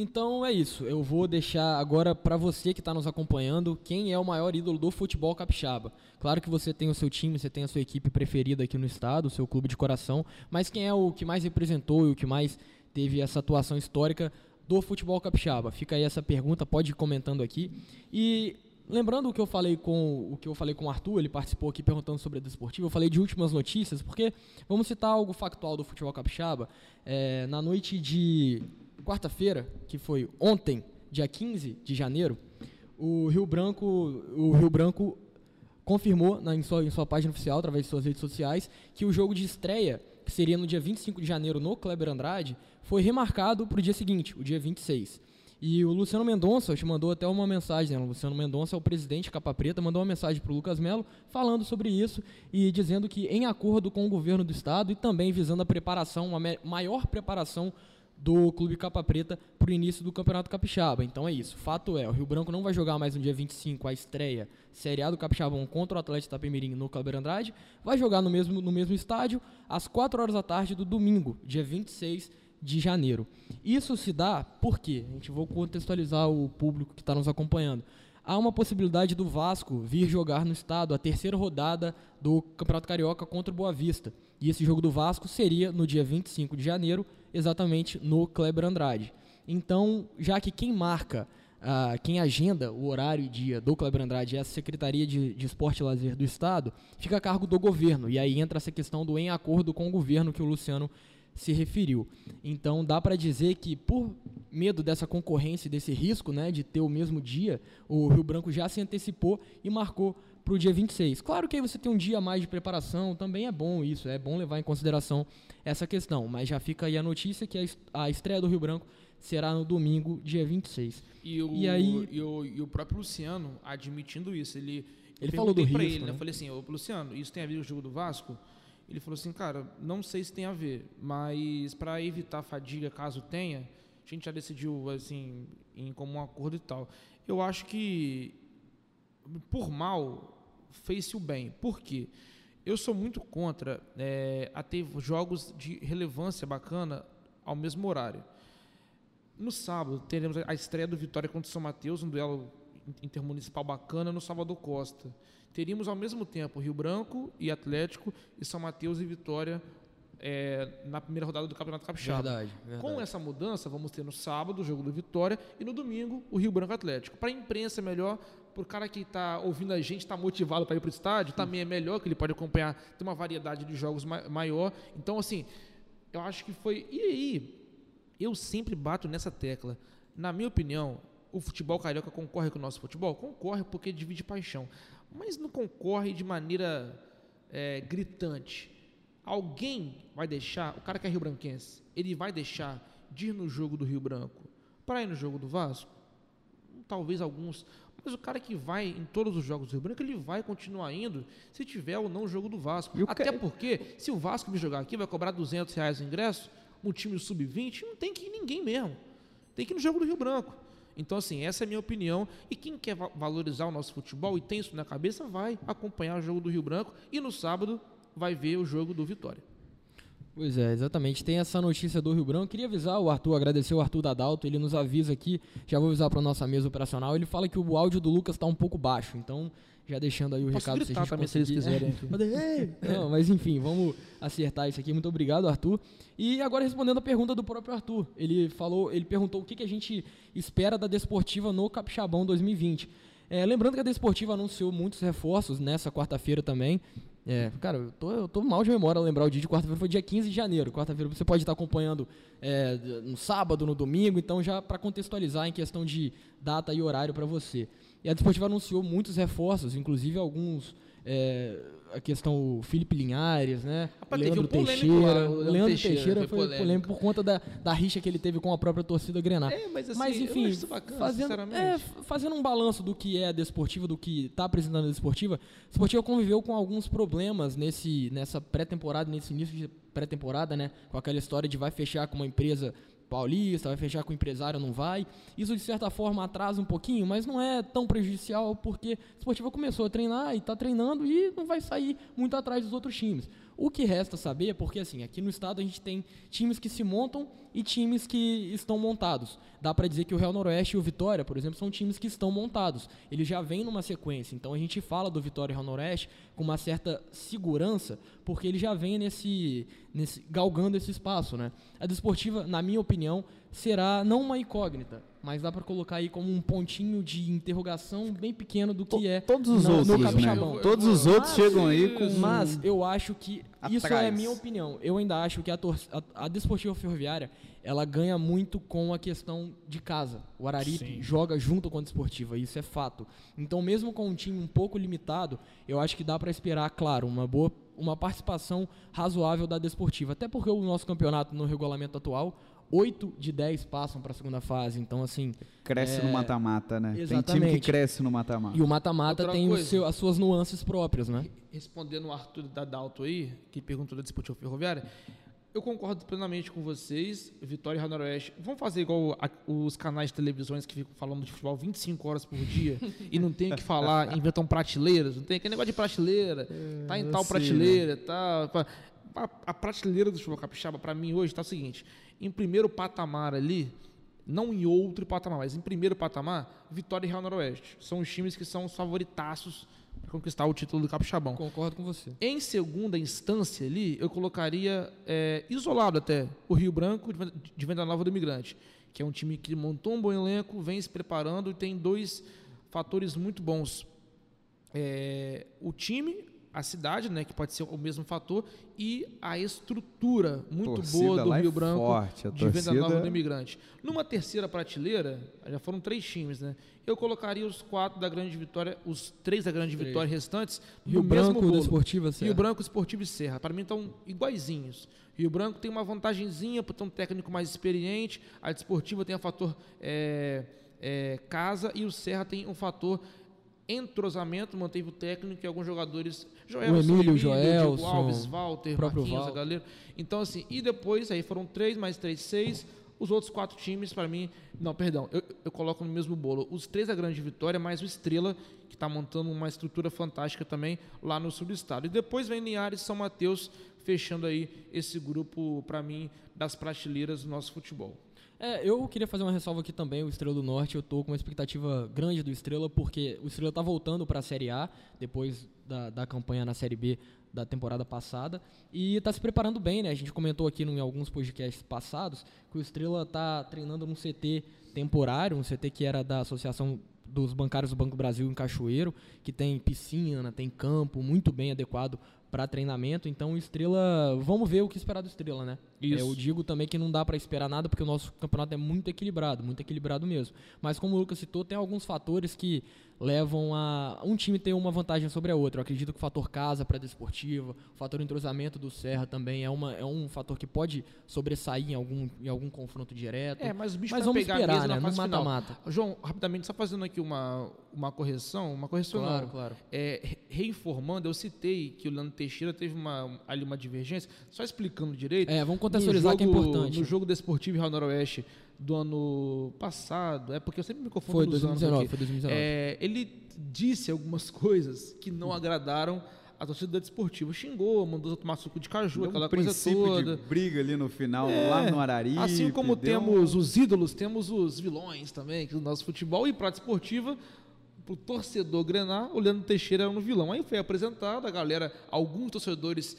Então é isso. Eu vou deixar agora para você que está nos acompanhando quem é o maior ídolo do futebol capixaba. Claro que você tem o seu time, você tem a sua equipe preferida aqui no estado, o seu clube de coração, mas quem é o que mais representou e o que mais teve essa atuação histórica do futebol capixaba? Fica aí essa pergunta, pode ir comentando aqui. E lembrando o que eu falei com o que eu falei com o Arthur, ele participou aqui perguntando sobre a desportiva. Eu falei de últimas notícias, porque vamos citar algo factual do futebol capixaba. É, na noite de quarta-feira, que foi ontem, dia 15 de janeiro, o Rio Branco, o Rio Branco confirmou na, em, sua, em sua página oficial, através de suas redes sociais, que o jogo de estreia, que seria no dia 25 de janeiro no Kleber Andrade, foi remarcado para o dia seguinte, o dia 26. E o Luciano Mendonça te mandou até uma mensagem, né? O Luciano Mendonça é o presidente Capa Preta, mandou uma mensagem para o Lucas Melo falando sobre isso e dizendo que, em acordo com o governo do estado e também visando a preparação, uma maior preparação do Clube Capa Preta para o início do Campeonato Capixaba. Então é isso. Fato é, o Rio Branco não vai jogar mais no dia 25 a estreia Série A do Capixabão contra o Atlético Itapemirim no Kleber Andrade. Vai jogar no mesmo, no mesmo estádio às 4 horas da tarde do domingo, dia 26 de janeiro. Isso se dá porque, a gente vou contextualizar o público que está nos acompanhando. Há uma possibilidade do Vasco vir jogar no estado a terceira rodada do Campeonato Carioca contra o Boa Vista. E esse jogo do Vasco seria no dia 25 de janeiro, exatamente no Kleber Andrade. Então, já que quem marca, ah, quem agenda o horário e dia do Kleber Andrade é a Secretaria de, de Esporte e Lazer do Estado, fica a cargo do governo. E aí entra essa questão do em acordo com o governo que o Luciano se referiu. Então dá para dizer que por medo dessa concorrência, desse risco, né, de ter o mesmo dia, o Rio Branco já se antecipou e marcou para o dia 26. Claro que aí você tem um dia a mais de preparação, também é bom isso, é bom levar em consideração essa questão, mas já fica aí a notícia que a es- a estreia do Rio Branco será no domingo, dia 26. E o, E aí- e o, e o próprio Luciano admitindo isso. Ele, Ele falou do risco, ele, né? né? Eu falei assim, ô Luciano, isso tem a ver com o jogo do Vasco? Ele falou assim, cara, não sei se tem a ver, mas para evitar fadiga caso tenha, a gente já decidiu assim em comum acordo e tal. Eu acho que por mal fez-se o bem. Por quê? Eu sou muito contra é, a ter jogos de relevância bacana ao mesmo horário. No sábado, teremos a estreia do Vitória contra o São Mateus, um duelo intermunicipal bacana no Salvador Costa. Teríamos ao mesmo tempo Rio Branco e Atlético e São Mateus e Vitória é, na primeira rodada do Campeonato Capixaba. Verdade, verdade. Com essa mudança, vamos ter no sábado o jogo do Vitória e no domingo o Rio Branco Atlético. Para a imprensa é melhor, para o cara que está ouvindo a gente, está motivado para ir para o estádio, também é melhor, que ele pode acompanhar, tem uma variedade de jogos ma- maior. Então, assim, eu acho que foi. E aí, eu sempre bato nessa tecla. Na minha opinião, o futebol carioca concorre com o nosso futebol? Concorre porque divide paixão. Mas não concorre de maneira é, gritante. Alguém vai deixar, o cara que é Rio Branquense, ele vai deixar de ir no jogo do Rio Branco para ir no jogo do Vasco? Talvez alguns. Mas o cara que vai em todos os jogos do Rio Branco, ele vai continuar indo se tiver ou não o jogo do Vasco. Até ca... porque, se o Vasco me jogar aqui, vai cobrar 200 reais o ingresso, um time sub-20, não tem que ir ninguém mesmo. Tem que ir no jogo do Rio Branco. Então, assim, essa é a minha opinião. E quem quer valorizar o nosso futebol e tem isso na cabeça, vai acompanhar o jogo do Rio Branco e no sábado vai ver o jogo do Vitória. Pois é, exatamente. Tem essa notícia do Rio Branco. Queria avisar o Arthur, agradecer o Arthur Dadalto. Ele nos avisa aqui, já vou avisar para nossa mesa operacional. Ele fala que o áudio do Lucas está um pouco baixo. Então, já deixando aí o Posso recado se a gente também, se eles quiserem. (laughs) Não, mas enfim, vamos acertar isso aqui. Muito obrigado, Arthur. E agora respondendo a pergunta do próprio Arthur. Ele falou, ele perguntou o que, que a gente espera da Desportiva no Capixabão 2020. É, lembrando que a Desportiva anunciou muitos reforços nessa quarta-feira também. É, cara, eu tô, eu tô mal de memória lembrar o dia de quarta-feira, foi dia 15 de janeiro. Quarta-feira você pode estar acompanhando é, no sábado, no domingo, então já para contextualizar em questão de data e horário para você. E a Desportiva anunciou muitos reforços, inclusive alguns é, a questão o Felipe Linhares, né? Rapaz, Leandro um Teixeira. Lá, o Leandro Teixeira, Teixeira foi, polêmico. polêmico. por conta da, da rixa que ele teve com a própria torcida Grenar. É, mas, assim, mas enfim, bacana, fazendo, é, fazendo um balanço do que é a Desportiva, do que está apresentando a Desportiva, a Desportiva conviveu com alguns problemas nesse, nessa pré-temporada, nesse início de pré-temporada, né? Com aquela história de vai fechar com uma empresa paulista, vai fechar com o empresário, não vai. Isso de certa forma atrasa um pouquinho, mas não é tão prejudicial porque a Esportiva começou a treinar e está treinando e não vai sair muito atrás dos outros times. O que resta saber porque assim, aqui no estado a gente tem times que se montam e times que estão montados. Dá para dizer que o Real Noroeste e o Vitória, por exemplo, são times que estão montados. Eles já vêm numa sequência. Então a gente fala do Vitória e Real Noroeste com uma certa segurança, porque ele já vem nesse, nesse galgando esse espaço, né? A desportiva, na minha opinião, será não uma incógnita, mas dá para colocar aí como um pontinho de interrogação bem pequeno do que é todos os no, outros, no Capixabão. Né? Todos os outros mas, chegam aí com Mas eu acho que Atrás. isso é a minha opinião. Eu ainda acho que a, a, a Desportiva Ferroviária ela ganha muito com a questão de casa. O Araripe Sim. joga junto com a Desportiva, isso é fato. Então, mesmo com um time um pouco limitado, eu acho que dá para esperar, claro, uma boa uma participação razoável da Desportiva. Até porque o nosso campeonato no regulamento atual 8 de 10 passam para a segunda fase. Então, assim. Cresce é... no mata-mata, né? Exatamente. Tem time que cresce no mata-mata. E o mata-mata tem seu, as suas nuances próprias, né? Respondendo o Arthur da Dalto aí, que perguntou da disputa ferroviária, eu concordo plenamente com vocês, Vitória e Noroeste. Vamos fazer igual a, os canais de televisões que ficam falando de futebol 25 horas por dia (laughs) e não tem o que falar, inventam prateleiras, não tem aquele negócio de prateleira, tá em tal sei, prateleira, né? tá. A, a, prateleira do futebol capixaba, para mim, hoje, tá o seguinte: em primeiro patamar ali, não em outro patamar, mas em primeiro patamar, Vitória e Real Noroeste. São os times que são os favoritaços para conquistar o título do Capixabão. Concordo com você. Em segunda instância ali, eu colocaria é, isolado até o Rio Branco de Venda Nova do Imigrante, que é um time que montou um bom elenco, vem se preparando e tem dois fatores muito bons. É, o time a cidade, né, que pode ser o mesmo fator, e a estrutura muito torcida boa do Rio é Branco forte, de Venda Nova do Imigrante. Numa terceira prateleira, já foram três times, né? Eu colocaria os quatro da Grande Vitória, os três da Grande três. Vitória restantes Rio no Branco, mesmo bolo. Esportiva Serra. Rio Branco, Esportivo e Serra. Para mim estão iguaizinhos. Rio Branco tem uma vantagenzinha por ter um técnico mais experiente, a Desportiva tem o fator é, é, casa e o Serra tem um fator entrosamento, manteve o técnico e alguns jogadores. Joelson, o Emílio, Emílio Joelson, Alves, Walter, próprio Marquinhos, Val. galera. Então, assim, e depois, aí foram três, mais três, seis. Os outros quatro times, para mim, não, perdão, eu, eu, coloco no mesmo bolo. Os três da Grande Vitória, mais o Estrela, que está montando uma estrutura fantástica também lá no subestado. E depois vem Linhares e São Mateus, fechando aí esse grupo, para mim, das prateleiras do nosso futebol. É, eu queria fazer uma ressalva aqui também, o Estrela do Norte, eu estou com uma expectativa grande do Estrela, porque o Estrela está voltando para a Série A, depois da, da campanha na Série B da temporada passada, e está se preparando bem, né? A gente comentou aqui em alguns podcasts passados que o Estrela está treinando num CT temporário, um CT que era da Associação dos Bancários do Banco Brasil em Cachoeiro, que tem piscina, tem campo, muito bem adequado para treinamento. Então, o Estrela, vamos ver o que esperar do Estrela, né? Isso. Eu digo também que não dá para esperar nada porque o nosso campeonato é muito equilibrado, muito equilibrado mesmo. Mas como o Lucas citou, tem alguns fatores que levam a um time ter uma vantagem sobre a outra. Eu acredito que o fator casa para desportiva, o fator entrosamento do Serra também é, uma, é um fator que pode sobressair em algum, em algum confronto direto. É, mas o bicho Mas vai vamos pegar esperar, mesmo né? na fase mata-mata. João, rapidamente, só fazendo aqui uma, uma correção, uma correção Claro, não. claro. É, re- reinformando, eu citei que o Leandro Teixeira teve uma, ali uma divergência, só explicando direito. É, vamos contextualizar que é jogo- importante. No jogo desportivo Real Noroeste do ano passado, é porque eu sempre me confundo Foi nos anos 2019, aqui. foi 2019. É, ele disse algumas (laughs) coisas que não agradaram a torcida da desportiva. Xingou, mandou tomar suco de caju, Deu aquela um coisa princípio toda. de briga ali no final, É, lá no Araripe. Assim como deu um- temos os ídolos, temos os vilões também, que é o nosso futebol e prática esportiva. Pro torcedor grenar, o Leandro Teixeira era um vilão. Aí foi apresentado, a galera, alguns torcedores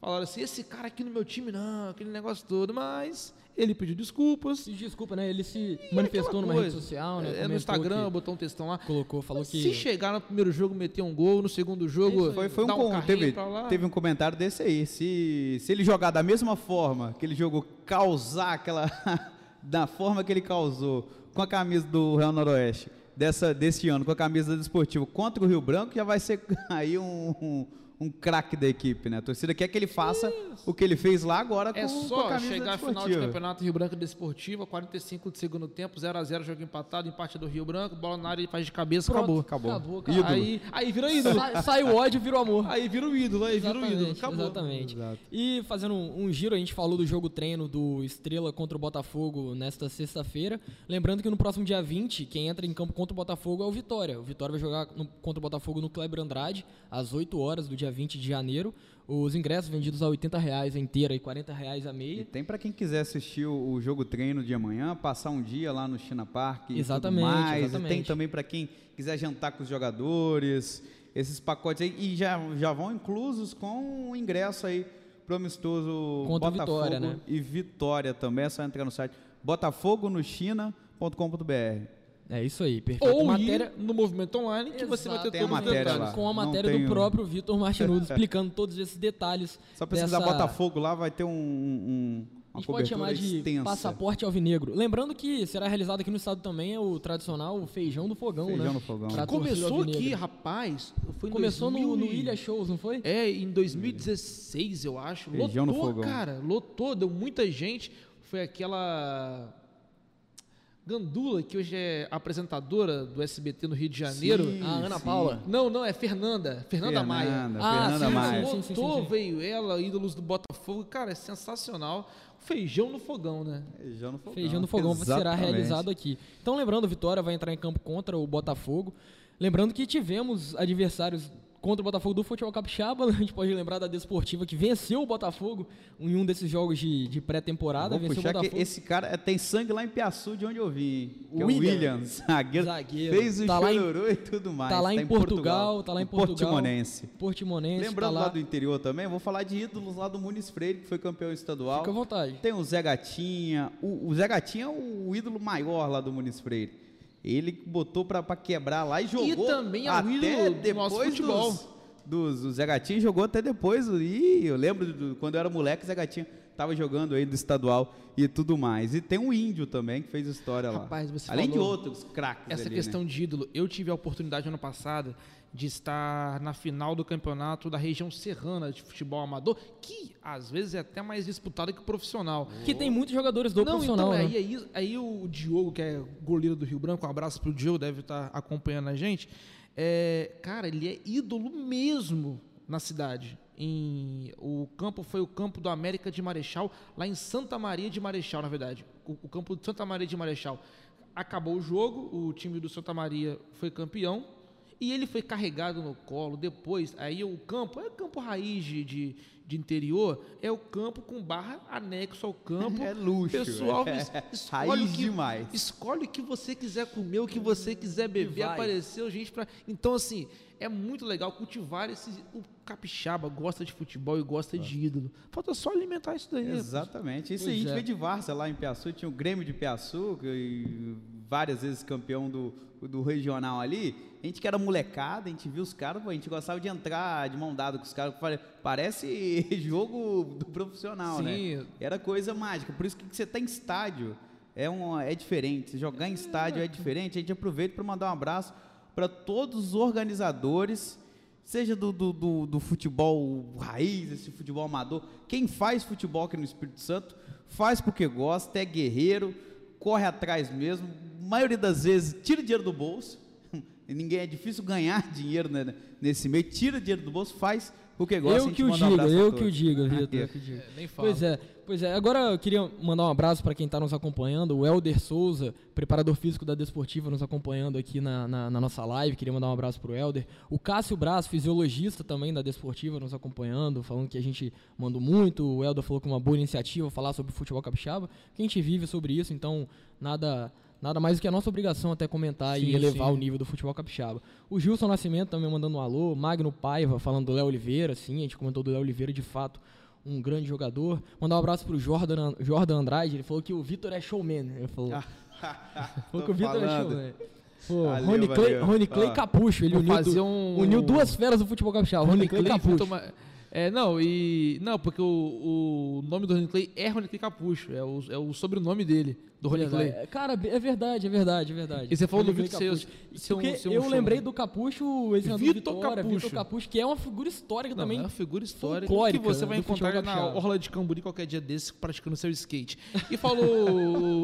falaram assim: esse cara aqui no meu time não, aquele negócio todo, mas ele pediu desculpas. Se desculpa, né? Ele se E manifestou numa coisa, rede social, né? É, no Instagram, que- botou um textão lá. colocou, falou que Se chegar no primeiro jogo, meter um gol, no segundo jogo, Foi, foi um, um teve, teve um comentário desse aí. Se, se ele jogar da mesma forma que ele jogou, causar aquela. (laughs) da forma que ele causou com a camisa do Real Noroeste, dessa, desse ano, com a camisa do Desportivo contra o Rio Branco, já vai ser (laughs) aí um, um, um craque da equipe, né? A torcida quer que ele faça o que ele fez lá agora com, É com a só camisa chegar à final de campeonato Rio Branco Desportiva, 45 de segundo tempo, 0x0, jogo empatado, empate do Rio Branco, bola na área, ele faz de cabeça, Pronto, acabou. Acabou. Ídolo. Aí, aí vira ídolo. Sai, sai o ódio, vira o amor. Aí vira o ídolo, aí vira o ídolo. Exatamente, Acabou. exatamente. Exato. E fazendo um, um giro, a gente falou do jogo treino do Estrela contra o Botafogo nesta sexta-feira. Lembrando que no próximo dia 20, quem entra em campo contra o Botafogo é o Vitória. O Vitória vai jogar no- contra o Botafogo no Kleber Andrade, às 8 horas do dia 20 de janeiro. Os ingressos vendidos a 80 reais a inteira e 40 reais a E meia. tem para quem quiser assistir o, o jogo treino de amanhã, passar um dia lá no China Park e Exatamente, tudo mais. E exatamente. tem também para quem quiser jantar com os jogadores, esses pacotes aí. E já, já vão inclusos com o ingresso aí pro amistoso Contra Botafogo Vitória, né? e Vitória também. É só entrar no site botafogonochina.com.br. É isso aí, perfeito. Ou matéria... ir no movimento online que você vai Exato. ter Tem a todos os matéria detalhes. lá. Com a matéria do próprio Vitor Martinudo, (laughs) explicando todos esses detalhes. Só pesquisar dessa... Botafogo lá, vai ter um, um, A uma gente pode cobertura chamar de extensa. passaporte alvinegro. Lembrando que será realizado aqui no estado também é o tradicional feijão do fogão, Feijão né? no fogão. Pra torcida Começou aqui, rapaz. Começou no, 2000 no Ilha Shows, não foi? É, em 2016, eu acho. Feijão no lotou, fogão. cara. Lotou, deu muita gente. Foi aquela Gandula, que hoje é apresentadora do SBT no Rio de Janeiro. Sim, A Ana sim. Paula. Não, não, é Fernanda. Fernanda, Maia. Fernanda, Ah, Fernanda sim, Maia. sim, sim, Lotou, sim, sim. veio ela, ídolos do Botafogo. Cara, é sensacional. Feijão no fogão, né? Feijão no fogão. Feijão do fogão será Exatamente. realizado aqui. Então, lembrando, Vitória vai entrar em campo contra o Botafogo. Lembrando que tivemos adversários contra o Botafogo do futebol capixaba. (laughs) A gente pode lembrar da Desportiva que venceu o Botafogo em um desses jogos de, de pré-temporada. Vou puxar que esse cara é, tem sangue lá em Piaçu, de onde eu vim. Que é o William. William, (laughs) zagueiro, Zagueiro. Fez o Tá chororô e tudo mais. tá lá em Portugal, tá lá em Portugal. Portimonense. Portimonense. Lembrando tá lá lá. do interior também, vou falar de ídolos lá do Muniz Freire, que foi campeão estadual. Fica à vontade. Tem o Zé Gatinha. O, o Zé Gatinha é o ídolo maior lá do Muniz Freire. Ele botou pra, pra quebrar lá e jogou. também é o até do depois nosso futebol. Dos, dos, o Zé Gatinha jogou até depois. E eu lembro do- quando eu era moleque, o Zé Gatinha tava jogando aí do estadual e tudo mais. E tem um índio também que fez história lá. Rapaz, você Além de outros craques Essa ali, questão né? de ídolo, eu tive a oportunidade ano passado de estar na final do campeonato da região serrana de futebol amador, que às vezes é até mais disputado que o profissional. Que tem muitos jogadores do Não, profissional, então, né? aí, aí, aí o Diogo, que é goleiro do Rio Branco, um abraço pro Diogo, deve estar acompanhando a gente. É, cara, ele é ídolo mesmo na cidade. Em, o campo foi o campo do América de Marechal, lá em Santa Maria de Marechal, na verdade. O, o campo de Santa Maria de Marechal. Acabou o jogo, o time do Santa Maria foi campeão. E ele foi carregado no colo. Depois, aí o campo, é campo raiz de, de, de interior, é o campo com barra anexo ao campo. (laughs) É luxo, Pessoal, é. es- (laughs) escolhe Raiz o que, demais. Escolhe o que você quiser comer, o que você quiser beber. Apareceu gente pra. Então, assim, é muito legal cultivar esse. O capixaba gosta de futebol e gosta de ídolo. Falta só alimentar isso daí. né? Exatamente. Isso Pois aí, a gente é. veio de Várzea lá em Piaçu, tinha o Grêmio de Piaçu, que várias vezes campeão do, do regional ali, a gente que era molecada, a gente viu os caras, a gente gostava de entrar de mão dada com os caras, pare- parece (laughs) jogo do profissional, né? Sim. Era coisa mágica, por isso que você tá em estádio é, um, é diferente, jogar em estádio é diferente, a gente aproveita para mandar um abraço para todos os organizadores, seja do, do, do, do futebol raiz, esse futebol amador, quem faz futebol aqui no Espírito Santo, faz porque gosta, é guerreiro, corre atrás mesmo, maioria das vezes tira dinheiro do bolso, (laughs) e ninguém é difícil ganhar (laughs) dinheiro né, nesse meio, tira dinheiro do bolso, faz porque gosta. a Eu que o um a eu que o diga, (laughs) Vitor. Que o diga. É, nem fala. Pois é, pois é. Agora eu queria mandar um abraço para quem está nos acompanhando. O Helder Souza, preparador físico da Desportiva, nos acompanhando aqui na, na, na nossa live. Queria mandar um abraço para o Helder. O Cássio Braz, fisiologista também da Desportiva, nos acompanhando, falando que a gente mandou muito. O Helder falou que é uma boa iniciativa falar sobre futebol capixaba. Que a gente vive sobre isso, então nada. Nada mais do que a nossa obrigação até comentar Sim, e elevar sim. o nível do futebol capixaba. O Gilson Nascimento também mandando um alô, Magno Paiva falando do Léo Oliveira, sim, a gente comentou do Léo Oliveira, de fato, um grande jogador. Mandar um abraço pro Jordan, Jordan Andrade, ele falou que o Vitor é showman. Ele falou, (laughs) falou que o Vitor é showman. Pô, Valeu, Rony Clay, valeu. Rony Clay Ó, Capucho, ele uniu, um- uniu duas feras do futebol capixaba, Rony Clay Clay, Capucho. É, não, e. Não, porque o, o nome do Rony Clay é Rony Clay Capucho. É o, é o sobrenome dele, do Rony Clay. Cara, é verdade, é verdade, é verdade. E você falou do Vitor Porque ser um eu show. lembrei do Capucho, do Vitor Vitória, Capucho. Vitor Capucho, que é uma figura histórica Não, também. é uma figura histórica que você né, vai encontrar na. Orla de Camburi qualquer dia desses praticando seu skate. E falou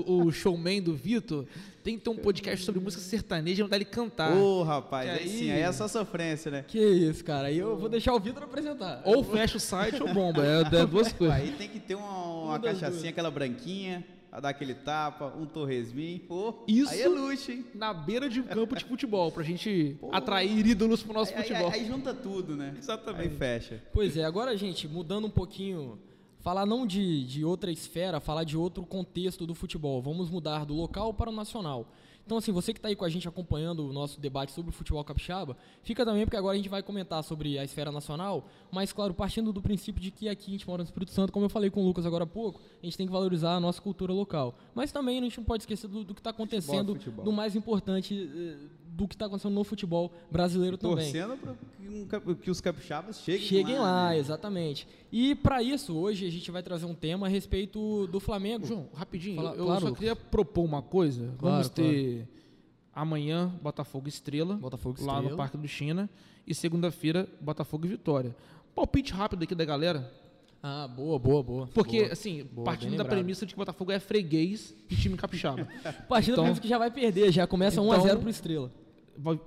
o, o showman do Vitor, tem que ter um podcast sobre música sertaneja e mandar ele cantar. Ô, rapaz, Que aí aí- sim, aí é só sofrência, né? Que isso, cara. Aí eu vou deixar o Vitor apresentar. Ou fecha o site ou bomba. É, é (laughs) duas coisas. Aí tem que ter uma, uma cachaçinha, aquela branquinha, a dar aquele tapa, um torresminho. Pô, Isso- aí é luxo, hein? Na beira de um campo de futebol, pra gente atrair ídolos pro nosso Aí, aí- futebol. aí junta tudo, né? Exatamente. Aí fecha. Pois é, agora, gente, mudando um pouquinho, falar não de, de outra esfera, falar de outro contexto do futebol. Vamos mudar do local para o nacional. Então, assim, você que está aí com a gente acompanhando o nosso debate sobre o futebol capixaba, fica também, porque agora a gente vai comentar sobre a esfera nacional, mas, claro, partindo do princípio de que aqui a gente mora no Espírito Santo, como eu falei com o Lucas agora há pouco, a gente tem que valorizar a nossa cultura local. Mas também a gente não pode esquecer do, do que está acontecendo, futebol. do mais importante, eh, do que está acontecendo no futebol brasileiro também. Torcendo para que, um os capixabas cheguem, Cheguem lá, né? exatamente. E para isso, hoje a gente vai trazer um tema a respeito do Flamengo. João, rapidinho, Fala- eu claro, só Lucas. queria propor uma coisa. Claro, Vamos ter amanhã Botafogo Estrela, Botafogo lá Estrela. no Parque do China, e segunda-feira Botafogo e Vitória. Palpite rápido aqui da galera, Ah, boa, boa, boa. porque boa. assim, Boa, partindo da premissa de que Botafogo é freguês de time capixaba. (laughs) Partindo então- do princípio que já vai perder, já começa Então- 1x0 pro Estrela.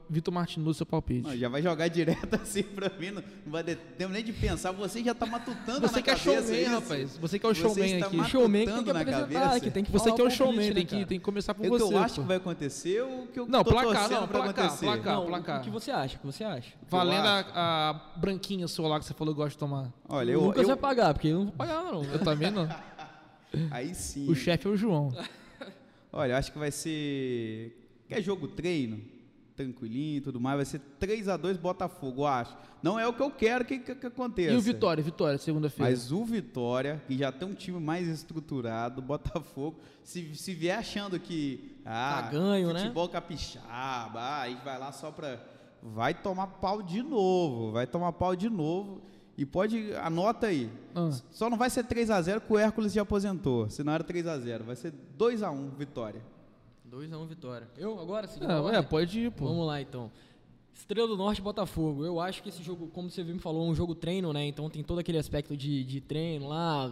Vitor Martins, seu palpite. Não, já vai jogar direto assim pra mim, não, não vai ter tempo nem de pensar. Você já tá matutando Você na que é cabeça showman, isso. rapaz. Você que é o Você showman aqui. Showman que tem que na apresentar, cabeça. que tem que Você que é o showman, tem que, tem que começar por É o que você. eu acho pô. que vai acontecer ou o que eu Não, tô placar, torcendo não, pra placar, acontecer? placar. Não, placar. o que você acha? O que você acha? Valendo a, a branquinha sua lá que você falou que gosta de tomar. Olha, o eu, Lucas eu- vai pagar, porque eu não vou pagar não. Eu também não. (laughs) aí sim. O chefe é o João. Olha, eu acho que vai ser. Quer jogo treino? Tranquilinho e tudo mais. Vai ser 3x2 Botafogo, eu acho. Não é o que eu quero que, que, que aconteça. E o Vitória, Vitória, segunda-feira. Mas o Vitória, que já tem um time mais estruturado, Botafogo, se, se vier achando que. Ah, Tá ganho, né? futebol capixaba, ah, aí vai lá só pra. Vai tomar pau de novo. Vai tomar pau de novo. E pode. Anota aí. Ah. Só não vai ser 3x0 que o Hércules já aposentou. Senão era 3x0. Vai ser 2x1 Vitória. 2x1 Vitória. Eu agora, seguindo Ah, a é, pode ir, pô. Vamos lá então. Estrela do Norte Botafogo. Eu acho que esse jogo, como você me falou, é um jogo treino, né? Então tem todo aquele aspecto de, de treino lá.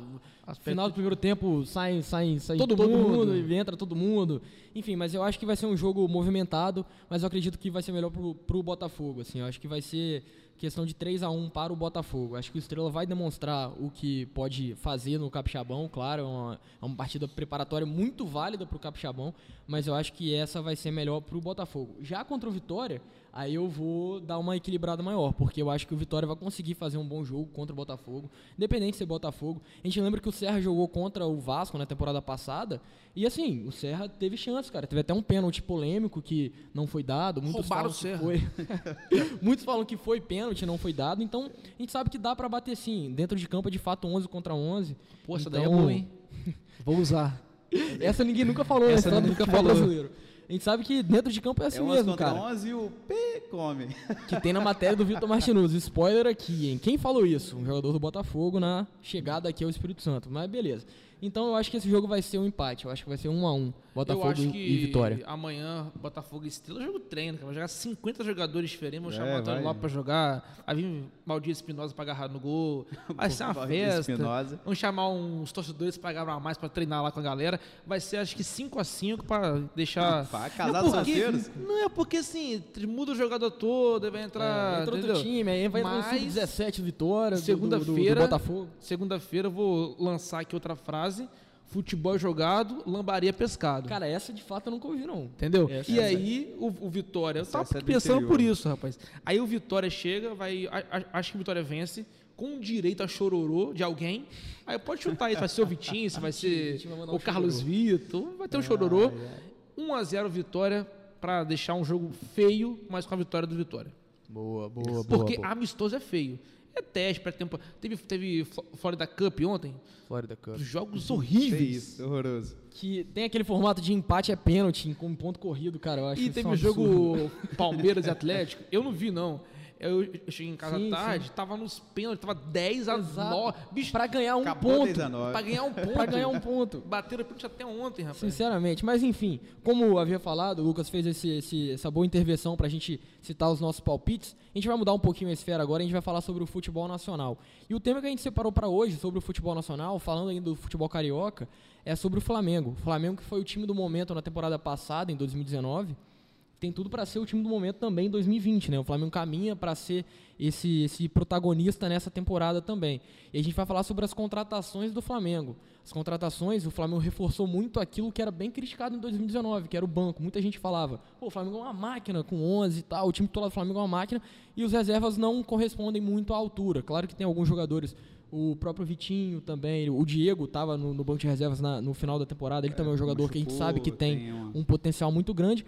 Aspecto Final do primeiro tempo sai, sai, sai Todo todo, mundo. mundo. e entra todo mundo. Enfim, mas eu acho que vai ser um jogo movimentado, mas eu acredito que vai ser melhor pro, pro Botafogo. Assim, eu acho que vai ser questão de 3 a 1 para o Botafogo. Acho que o Estrela vai demonstrar o que pode fazer no Capixabão, claro, é uma, é uma partida preparatória muito válida para o Capixabão, mas eu acho que essa vai ser melhor para o Botafogo. Já contra o Vitória, aí eu vou dar uma equilibrada maior, porque eu acho que o Vitória vai conseguir fazer um bom jogo contra o Botafogo, independente de ser Botafogo. A gente lembra que o Serra jogou contra o Vasco na temporada passada, e assim, o Serra teve chance, cara. Teve até um pênalti polêmico que não foi dado. Muitos Roubaram falam o que Serra. Foi. (laughs) Muitos falam que foi pênalti, não foi dado. Então, a gente sabe que dá pra bater sim. Dentro de campo é de fato 11 contra 11. Pô, essa então, daí é boa, hein? (laughs) Vou usar. Essa ninguém nunca falou, Essa né? ninguém História do nunca (laughs) falou. brasileiro. A gente sabe que dentro de campo é assim é 11 mesmo, contra cara. 11 e o P come. Que tem na matéria do Vitor Martinuz. Spoiler aqui, hein? Quem falou isso? Um jogador do Botafogo na chegada aqui ao Espírito Santo. Mas beleza. Então eu acho que esse jogo vai ser um empate. Eu acho que vai ser um a um. Botafogo eu acho que e Vitória. amanhã, Botafogo e Estrela, jogo treino, cara. Vai jogar 50 jogadores diferentes, vão É, chamar o Antônio. Lopes pra jogar. Vai vir Maldito Espinosa pra agarrar no gol. (laughs) Vai ser uma festa. Espinosa. Vamos chamar uns torcedores pra agarrar mais pra treinar lá com a galera. Vai ser acho que 5x5 pra deixar. Pá, Não, casados porque-? Não é porque assim, muda o jogador todo, aí vai entrar. É, entra outro time, aí vai entrar no Mas- sub-17 do Vitória, do- do- do- do Segunda-feira. Botafogo. Segunda-feira eu vou lançar aqui outra frase. Futebol jogado, lambaria pescado. Cara, essa de fato eu nunca ouvi, não. Entendeu? Essa- e essa- aí, o, o Vitória. Eu tava essa é do pensando por isso, rapaz. Aí o Vitória chega, vai. a- a- acho que o Vitória vence, com direito a chororô de alguém. Aí pode chutar isso, vai ser o Vitinho, se vai (laughs) ser o um Carlos chororô. Vitor, vai ter um chororô. 1x0 Vitória, pra deixar um jogo feio, mas com a vitória do Vitória. Boa, boa, boa. Porque boa. amistoso é feio. É teste para tempo. Teve, teve Flo- Florida Cup ontem. Florida Cup. Jogos Que horríveis. isso, horroroso. Que tem aquele formato de empate é pênalti com ponto corrido, cara. Eu acho E teve um o absurdo. jogo Palmeiras e Atlético. Eu não vi, não. Eu, eu cheguei em casa Sim, tarde, tava nos pênaltis, tava 10 a Exato. 9. Bicho, Pra ganhar um Acabou ponto. 10 a 9. pra ganhar um (laughs) ponto. Pra ganhar um ponto. Bateram o pênalti até ontem, rapaz. Sinceramente, mas enfim, como eu havia falado, o Lucas fez esse, esse- essa boa intervenção pra gente citar os nossos palpites. A gente vai mudar um pouquinho a esfera agora, a gente vai falar sobre o futebol nacional. E o tema que a gente separou pra hoje sobre o futebol nacional, falando ainda do futebol carioca, é sobre o Flamengo. O Flamengo que foi o time do momento na temporada passada, em 2019, tem tudo pra ser o time do momento também em 2020, né? O Flamengo caminha pra ser esse, esse protagonista nessa temporada também. E a gente vai falar sobre as contratações do Flamengo. As contratações, o Flamengo reforçou muito aquilo que era bem criticado em 2019, que era o banco. Muita gente falava, o Flamengo é uma máquina com 11 e tal, o time titular do Flamengo é uma máquina, e os reservas não correspondem muito à altura. Claro que tem alguns jogadores, o próprio Vitinho também, o Diego estava no, no banco de reservas na- no final da temporada, ele também é um jogador que a gente machucou, sabe que tem tem um potencial muito grande.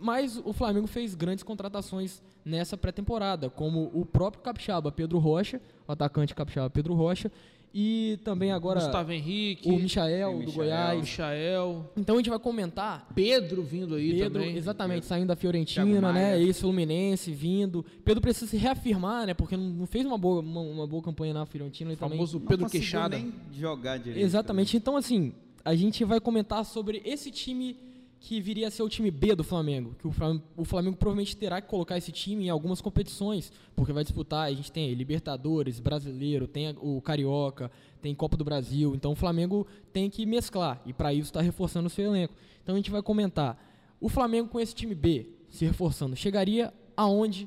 Mas o Flamengo fez grandes contratações nessa pré-temporada, como o próprio Capixaba, Pedro Rocha, o atacante Capixaba, Pedro Rocha, e também agora Gustavo Henrique, o Michael, Tem do Michael. Goiás. Michael, Então a gente vai comentar Pedro vindo aí Pedro, também. exatamente, saindo da Fiorentina, né? Ex-Fluminense, vindo. Pedro precisa se reafirmar, né? Porque não, fez uma boa, uma, uma boa campanha na Fiorentina e O também. famoso Não Pedro Queixada. nem jogar direito. né? Exatamente. Então, assim, a gente vai comentar sobre esse time que viria a ser o time B do Flamengo. Que o Flamengo, o Flamengo provavelmente terá que colocar esse time em algumas competições, porque vai disputar. A gente tem Libertadores, Brasileiro, tem o Carioca, tem Copa do Brasil. Então, o Flamengo tem que mesclar e para isso está reforçando o seu elenco. Então, a gente vai comentar. O Flamengo com esse time B se reforçando chegaria aonde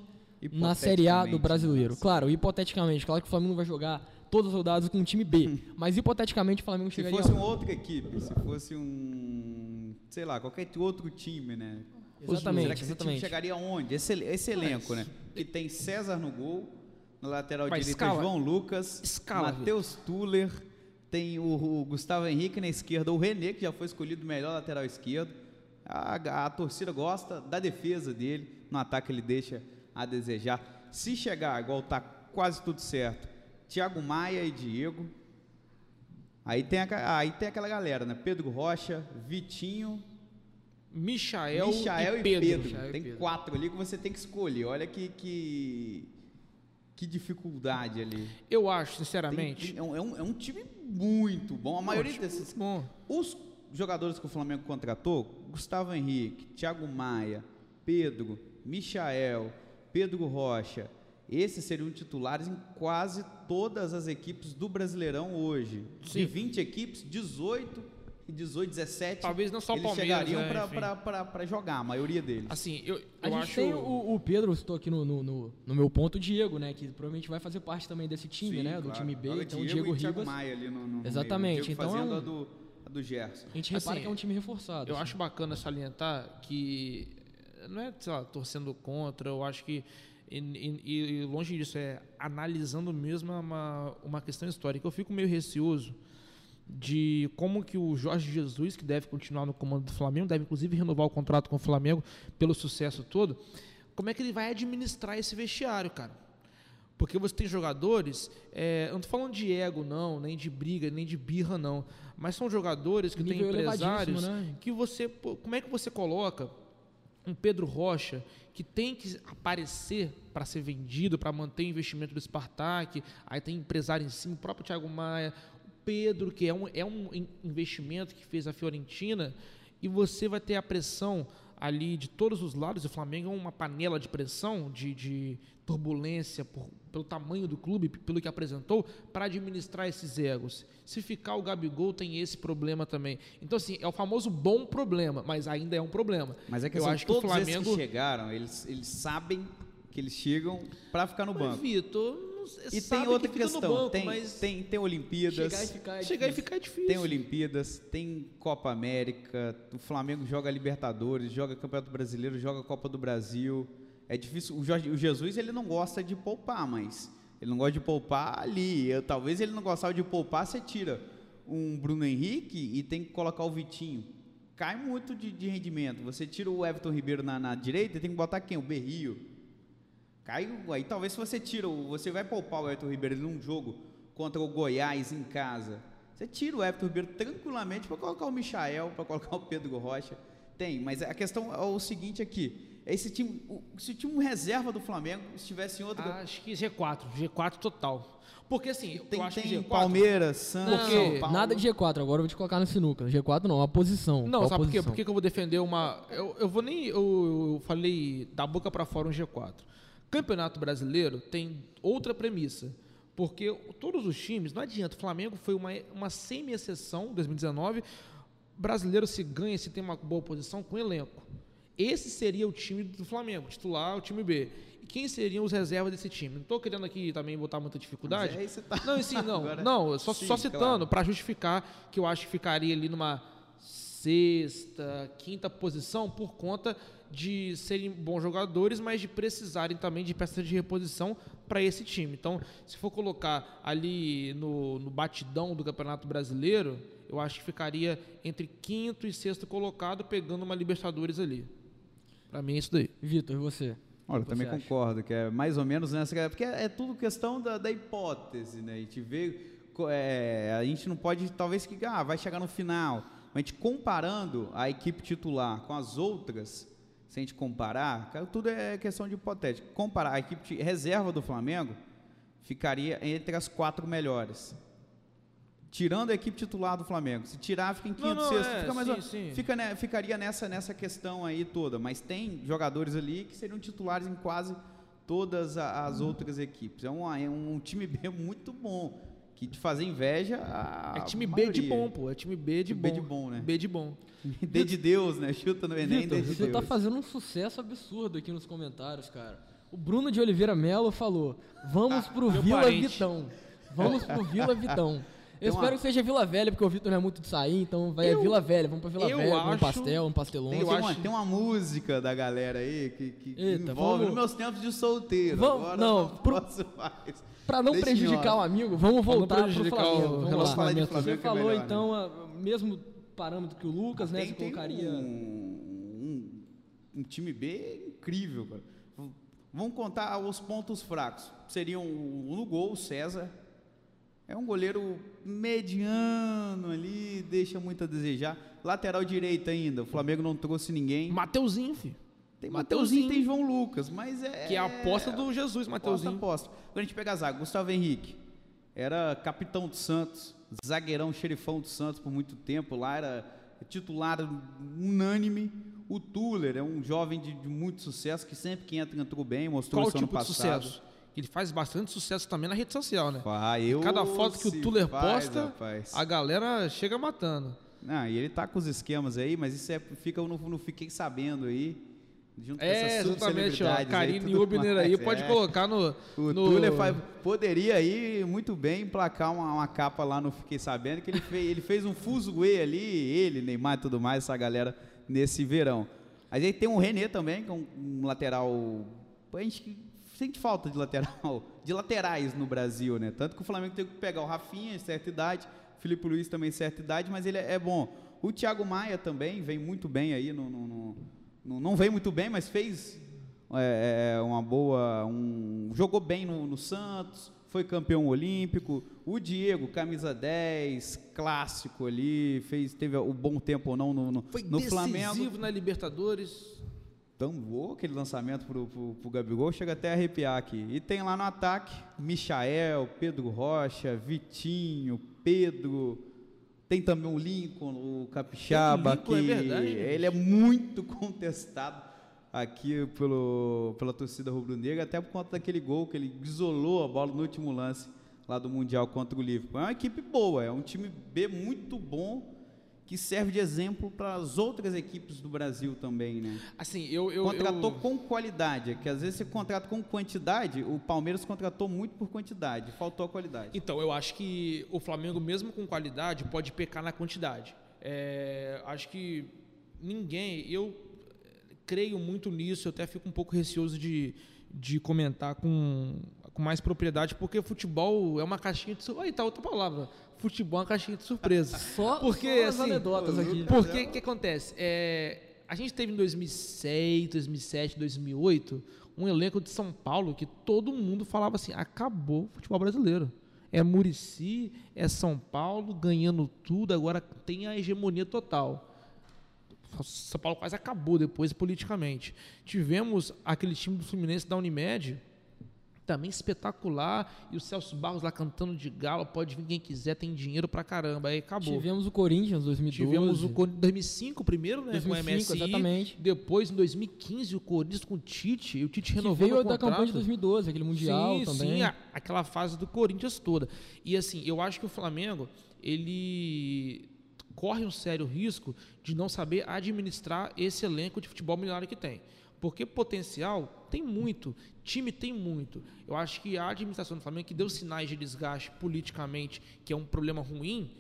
na Série A do Hipoteticamente, Brasileiro? né? Claro, hipoteticamente. Claro que o Flamengo vai jogar todas as rodadas com um time B, (laughs) mas hipoteticamente o Flamengo Se chegaria fosse aonde? uma outra equipe, se fosse um, sei lá, qualquer outro time, né? Exatamente, Será que esse time exatamente. chegaria aonde? Esse, esse elenco, né? Que tem César no gol, na lateral direita. João Lucas, Escala, Matheus Tuller, tem o, o Gustavo Henrique na esquerda, o René, que já foi escolhido o melhor lateral esquerdo. A, a torcida gosta da defesa dele, no ataque ele deixa a desejar. Se chegar, igual tá quase tudo certo, Thiago Maia e Diego, Aí tem, a- aí tem aquela galera, né? Pedro Rocha, Vitinho, Michael, Michael e e Pedro. Pedro. Michael e tem Pedro. quatro ali que você tem que escolher. Olha que que, que dificuldade ali. Eu acho, sinceramente. tem- é, um, é um- é um time muito bom. A maioria Poxa, desses. Bom, Os jogadores que o Flamengo contratou, Gustavo Henrique, Thiago Maia, Pedro, Michael, Pedro Rocha, esses seriam titulares em quase todas as equipes do Brasileirão hoje. De Sim. 20 equipes, 18 e 18, 17. Talvez não só eles Palmeiras, chegariam é, pra pra jogar, a maioria deles. assim, eu, A eu gente acho. tem o, o Pedro, estou aqui no, no, no- no meu ponto, o Diego, né? Que provavelmente vai fazer parte também desse time, Sim, né? Do claro. time B. Joga Então o Diego Diego e Thiago Ribas. Maia ali no, no Exatamente, meio. Diego então é fazendo um- a, do, a do Gerson. A gente repara Assim, que é um time reforçado. Eu assim. acho bacana salientar que não é, sei lá, torcendo contra, eu acho que e, e- e longe disso é analisando mesmo uma, uma questão histórica. Eu fico meio receoso de como que o Jorge Jesus, que deve continuar no comando do Flamengo, deve inclusive renovar o contrato com o Flamengo pelo sucesso todo, como é que ele vai administrar esse vestiário, cara? Porque você tem jogadores, é, eu não tô falando de ego não, nem de briga, nem de birra não, mas são jogadores que têm empresários né? que você, como é que você coloca um Pedro Rocha que tem que aparecer para ser vendido, para manter o investimento do Spartak, aí tem empresário em cima, o próprio Thiago Maia, o Pedro, que é um, é um investimento que fez a Fiorentina, e você vai ter a pressão ali de todos os lados. O Flamengo é uma panela de pressão, de, de turbulência por, pelo tamanho do clube, pelo que apresentou, para administrar esses egos. Se ficar o Gabigol, tem esse problema também. Então, assim, é o famoso bom problema, mas ainda é um problema. Mas é que eu assim, acho todos que o Flamengo. esses que chegaram, eles, eles sabem que eles chegam para ficar no Mas, banco. Vitor, E sabe tem outra que questão, banco, tem, mas tem, tem Olimpíadas, Chegar e ficar é chegar e ficar é difícil. tem Olimpíadas, tem Copa América, o Flamengo joga Libertadores, joga Campeonato Brasileiro, joga Copa do Brasil. É difícil. O, Jorge, o Jesus ele não gosta de poupar, mas ele não gosta de poupar ali. Eu- talvez ele não gostava de poupar, você tira um Bruno Henrique e tem que colocar o Vitinho. Cai muito de, de rendimento. Você tira o Everton Ribeiro na, na direita e tem que botar quem? O Berrio. Cai, aí talvez se você tira, você vai poupar o Everton Ribeiro num jogo contra o Goiás em casa. Você tira o Everton Ribeiro tranquilamente para colocar o Michael, para colocar o Pedro Rocha. Tem, mas a questão é o seguinte aqui. Esse time, se o time reserva do Flamengo estivesse em outro. Acho que G4, G4 total. Porque assim, tem eu acho que tem G4. Palmeiras, Santos, Porque São Paulo. Nada de G4, agora eu vou te colocar no sinuca. G4 não, a posição. Não, Qual sabe por quê? Por que que eu vou defender uma. Eu, eu vou nem. Eu, eu falei da boca pra fora um G4. Campeonato brasileiro tem outra premissa. Porque todos os times, não adianta, o Flamengo foi uma, uma semi-exceção em 2019. Brasileiro se ganha, se tem uma boa posição com elenco. Esse seria o time do Flamengo, titular, o time B. E quem seriam os reservas desse time? Não estou querendo aqui também botar muita dificuldade. Mas aí você tá- Não, sim, (laughs) não. Agora- não, só, Sim, só citando, claro. para justificar que eu acho que ficaria ali numa sexta, quinta posição por conta de serem bons jogadores, mas de precisarem também de peças de reposição para esse time. Então, se for colocar ali no, no batidão do Campeonato Brasileiro, eu acho que ficaria entre quinto e sexto colocado, pegando uma Libertadores ali. Para mim é isso daí. Vitor, e você? Olha, eu também acha? concordo, que é mais ou menos nessa. Porque é, é tudo questão da, da hipótese, né? A gente vê. é, a gente não pode, talvez, que ah, vai chegar no final. Mas a gente comparando a equipe titular com as outras, se a gente comparar, cara, tudo é questão de hipotético. Comparar a equipe reserva do Flamengo ficaria entre as quatro melhores. Tirando a equipe titular do Flamengo. Se tirar, fica em quinto, Não, não, sexto. é, fica mais sim, ou- sim. fica, né, ficaria nessa, nessa questão aí toda. Mas tem jogadores ali que seriam titulares em quase todas a- as outras equipes. É um, é um time B (laughs) muito bom. Que de fazer inveja a É time B de maioria. bom, pô. É time B de B bom. de bom, né? B de bom. (laughs) D de Deus, né? Chuta no Enem, Vitor, D de você Deus. tá fazendo um sucesso absurdo aqui nos comentários, cara. O Bruno de Oliveira Melo falou: vamos (laughs) pro Vila parente. Vitão. Vamos pro Vila Vitão. Eu Tem uma- espero que seja Vila Velha, porque o Vitor não é muito de sair, então vai Eu- a Vila Velha. Vamos pra Vila eu Velha, um acho- pastel, um pastelão. Tem, tem uma, acho- tem uma música da galera aí que, que Eita, envolve vamos- nos meus tempos de solteiro. Vamos- Agora não, não pro- posso mais. Pra não Deixa prejudicar o off. amigo, vamos voltar pro prejudicar Flamengo. o Vamos relacionamento. Você Flamengo é falou melhor, né? então a- mesmo parâmetro que o Lucas, né? Tem, Você colocaria. um, um, um time B incrível, cara. Vamos contar os pontos fracos. Seriam o- no gol, o César. É um goleiro mediano ali, deixa muito a desejar. Lateral direito ainda, o Flamengo não trouxe ninguém. Mateuzinho, filho. Tem Mateuzinho. Mateuzinho, tem João Lucas, mas é. Que é a aposta do Jesus, Aposta, Mateuzinho. aposta. Quando a gente pega a zaga, Gustavo Henrique era capitão do Santos, zagueirão, xerifão do Santos por muito tempo, lá era titular unânime. O Tuller é um jovem de, de muito sucesso, que sempre que entra, entrou bem, mostrou Qual o isso ano tipo de passado. sucesso? Ele faz bastante sucesso também na rede social, né? Ah, eu Cada foto que o Tuller faz, posta, rapaz. a galera chega matando. Não, e ele tá com os esquemas aí, mas isso é, fica, eu não, não fiquei sabendo aí. Junto com É, essas exatamente, ó. Karine Ubner aí pode é. colocar no. O no... Tuller faz- poderia aí muito bem emplacar uma, uma capa lá no Fiquei Sabendo, que ele fez, ele fez um fuzuê ali, ele, Neymar e tudo mais, essa galera, nesse verão. Mas aí tem o René também, que é um, um lateral. A gente sente falta de lateral, (laughs) de laterais no Brasil, né? Tanto que o Flamengo tem que pegar o Rafinha, certa idade, o Felipe Luiz também, certa idade, mas ele é, é bom. O Thiago Maia também vem muito bem aí, no, no- no- não vem muito bem, mas fez é, é, uma boa. Um, jogou bem no, no Santos, foi campeão olímpico. O Diego, camisa 10, clássico ali, fez, teve o bom tempo ou não no, no, Foi no decisivo Flamengo. na Libertadores. Tão bom aquele lançamento pro, pro, pro Gabigol, chega até a arrepiar aqui. E tem lá no ataque, Michael, Pedro Rocha, Vitinho, Pedro, tem também o Lincoln, o Capixaba, o Lincoln, que é verdade, gente. ele é muito (laughs) contestado aqui pelo, pela torcida rubro-negra, até por conta daquele gol que ele isolou a bola no último lance lá do Mundial contra o Liverpool. É uma equipe boa, é um time B muito bom, que serve de exemplo para as outras equipes do Brasil também, né? Assim, eu. eu contratou eu... com qualidade, que às vezes você contrata com quantidade, o Palmeiras contratou muito por quantidade, faltou a qualidade. Então, eu acho que o Flamengo, mesmo com qualidade, pode pecar na quantidade. É, acho que ninguém. Eu creio muito nisso, eu até fico um pouco receoso de, de comentar com, com mais propriedade, porque futebol é uma caixinha de. Aí tá outra palavra. Futebol é uma caixinha de surpresa. (laughs) Só, Porque, só as assim, anedotas aqui. Porque o que acontece? É, a gente teve em 2006, 2007, 2008 um elenco de São Paulo que todo mundo falava assim: acabou o futebol brasileiro. É Murici, é São Paulo ganhando tudo, agora tem a hegemonia total. São Paulo quase acabou depois politicamente. Tivemos aquele time do Fluminense da Unimed, também espetacular, e o Celso Barros lá cantando de galo, pode vir quem quiser, tem dinheiro pra caramba, aí acabou. Tivemos o Corinthians 2012. Tivemos o Corinthians em 2005 primeiro, né? 2005, com o MSI. exatamente. Depois, em 2015, o Corinthians com o Tite. E o Tite que renovou veio o da contrato. campanha de 2012, aquele Mundial sim, também. Sim, a- aquela fase do Corinthians toda. E assim, eu acho que o Flamengo, ele corre um sério risco de não saber administrar esse elenco de futebol milionário que tem. Porque potencial tem muito, time tem muito. Eu acho que a administração do Flamengo, que deu sinais de desgaste politicamente, que é um problema ruim,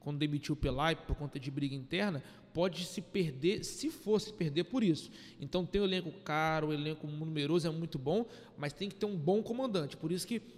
quando demitiu o Pelai por conta de briga interna, pode se perder, se fosse perder por isso. Então tem o elenco caro, o elenco numeroso é muito bom, mas tem que ter um bom comandante. Por isso que Tem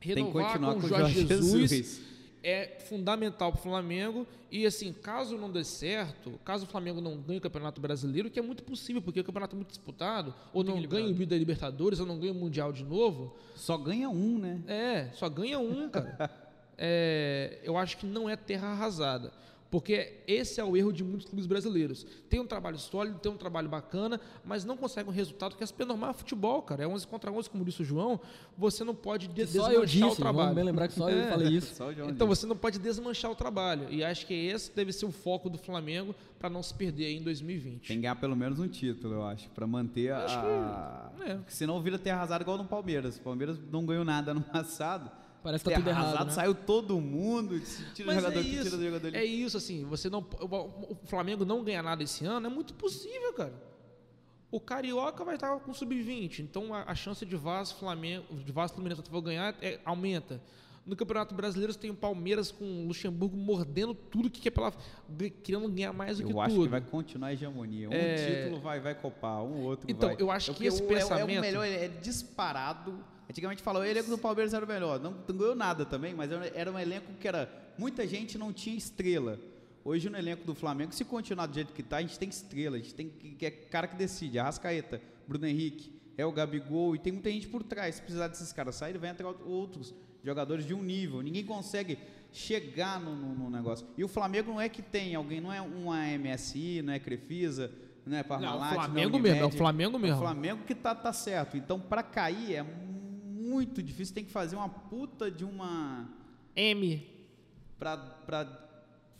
que renovar continuar com o Jorge Jesus, Jesus. É fundamental para o Flamengo. E assim, caso não dê certo, caso o Flamengo não ganhe o Campeonato Brasileiro, que é muito possível, porque o campeonato é muito disputado, ou não ganhe o Vida Libertadores, ou não ganhe o Mundial de novo, Só ganha um, né? é, só ganha um, cara. (laughs) É, eu acho que não é terra arrasada. Porque esse é o erro de muitos clubes brasileiros. Tem um trabalho sólido, tem um trabalho bacana, mas não consegue um resultado que é normal é futebol, cara. É 11 contra 11, como disse o João. Você não pode de só desmanchar eu o disse, trabalho. vamos bem lembrar que só eu É. falei isso. (laughs) O Então disse. você não pode desmanchar o trabalho. E acho que esse deve ser o foco do Flamengo para não se perder aí em 2020. Tem que ganhar pelo menos um título, eu acho, pra manter a. Acho que- é. Porque senão vira ter arrasado igual no Palmeiras. O Palmeiras não ganhou nada no (laughs) passado. Parece que tá tudo arrasado, errado, né? saiu todo mundo, tira o jogador é aqui, tira isso, o jogador ali. é isso, assim, você não, o Flamengo não ganhar nada esse ano é muito possível, cara. O Carioca vai estar com sub-20, então a, a chance de Vasco, Flamengo, de Vasco Fluminense Botafogo ganhar é- aumenta. No Campeonato Brasileiro você tem o Palmeiras com o Luxemburgo mordendo tudo que é pela querendo ganhar mais do que Eu acho tudo. que vai continuar a hegemonia. Um É. título vai, vai copar, um outro Então, vai. eu acho que Porque esse o- é- É, pensamento- o melhor, é disparado. Antigamente falou, o elenco do Palmeiras era o melhor. Não, não ganhou nada também, mas era, um elenco que era. Muita gente não tinha estrela. Hoje no elenco do Flamengo, se continuar do jeito que tá, a gente tem estrela, a gente tem que, que é cara que decide. Arrascaeta, Bruno Henrique, é o Gabigol, e tem muita gente por trás. Se precisar desses caras saírem, vai entrar outros jogadores de um nível. Ninguém consegue chegar no, no- no negócio. E o Flamengo não é que tem alguém, não é uma MSI, não é Crefisa, não é Parmalat, Não, o Flamengo não é mesmo, é o. Flamengo É mesmo. o Flamengo que tá, tá certo. Então, para cair é muito difícil, tem que fazer uma puta de uma M. pra, pra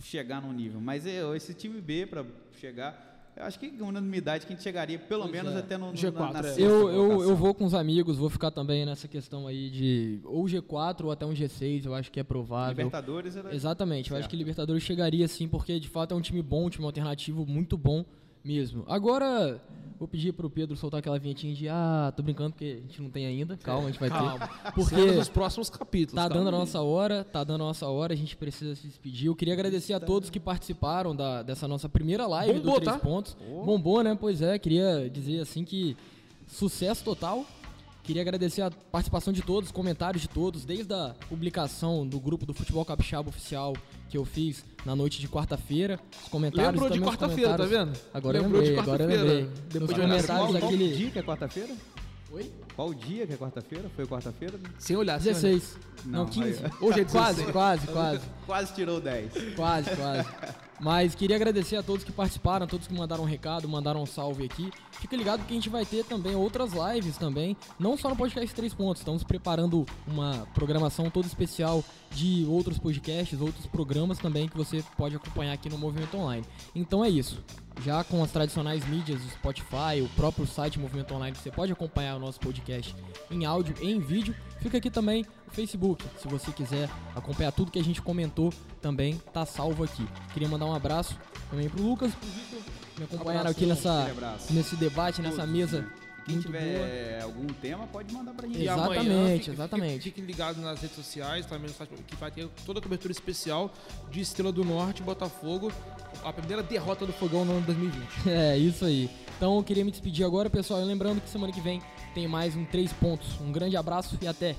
chegar num nível. Mas é, esse time B pra chegar, eu acho que unanimidade que a gente chegaria pelo Pois menos é. até no, no G4, na, na é. Eu, eu, eu vou com os amigos, vou ficar também nessa questão aí de ou G4 ou até um G6, eu acho que é provável. Libertadores era Exatamente, eu acho que Libertadores chegaria sim, porque de fato é um time bom, um time alternativo muito bom mesmo. Agora, vou pedir pro Pedro soltar aquela vinhetinha de ah, tô brincando porque a gente não tem ainda, calma, a gente vai Calma. (laughs) ter. Porque Cenas dos próximos capítulos. Tá dando a nossa hora, tá dando a nossa hora, a gente precisa se despedir. Eu queria agradecer a todos que participaram da, dessa nossa primeira live Bombou, do Três tá? Pontos. Bombou, né? Pois é, queria dizer assim que sucesso total. Queria agradecer a participação de todos, os comentários de todos, desde a publicação do grupo do Futebol Capixaba Oficial que eu fiz na noite de quarta-feira. Os comentários Lembrou de quarta-feira, tá vendo? Agora eu Lembrou lembrei, agora eu lembrei. Depois Nos de comentários daquele... dia que é quarta-feira? Oi? Qual dia que é quarta-feira? Foi quarta-feira? Sem olhar, sem olhar. 16. Não, Não, 15. aí- Hoje é Quase, 16. quase, quase. Quase (laughs) tirou 10. Quase, quase. Mas queria agradecer a todos que participaram, a todos que mandaram um recado, mandaram um salve aqui. Fica ligado que a gente vai ter também outras lives também, não só no podcast 3 pontos. Estamos preparando uma programação toda especial de outros podcasts, outros programas também que você pode acompanhar aqui no Movimento Online. Então é isso. Já com as tradicionais mídias do Spotify, o próprio site Movimento Online, você pode acompanhar o nosso podcast em áudio e em vídeo. Fica aqui também o Facebook, se você quiser acompanhar tudo que a gente comentou, também tá salvo aqui. Queria mandar um abraço também pro Lucas, pro Victor, me acompanharam aqui nessa, nesse debate, nessa Todos, mesa. né? Quem muito tiver algum tema, pode mandar pra gente. E amanhã, Exatamente, fique- exatamente. Fique, fique ligado nas redes sociais, também no site, que vai ter toda a cobertura especial de Estrela do Norte, Botafogo, a primeira derrota do Fogão no ano 2020. (laughs) É, isso aí. Então eu queria me despedir agora, pessoal. E lembrando que semana que vem tem mais um 3 pontos. Um grande abraço e até!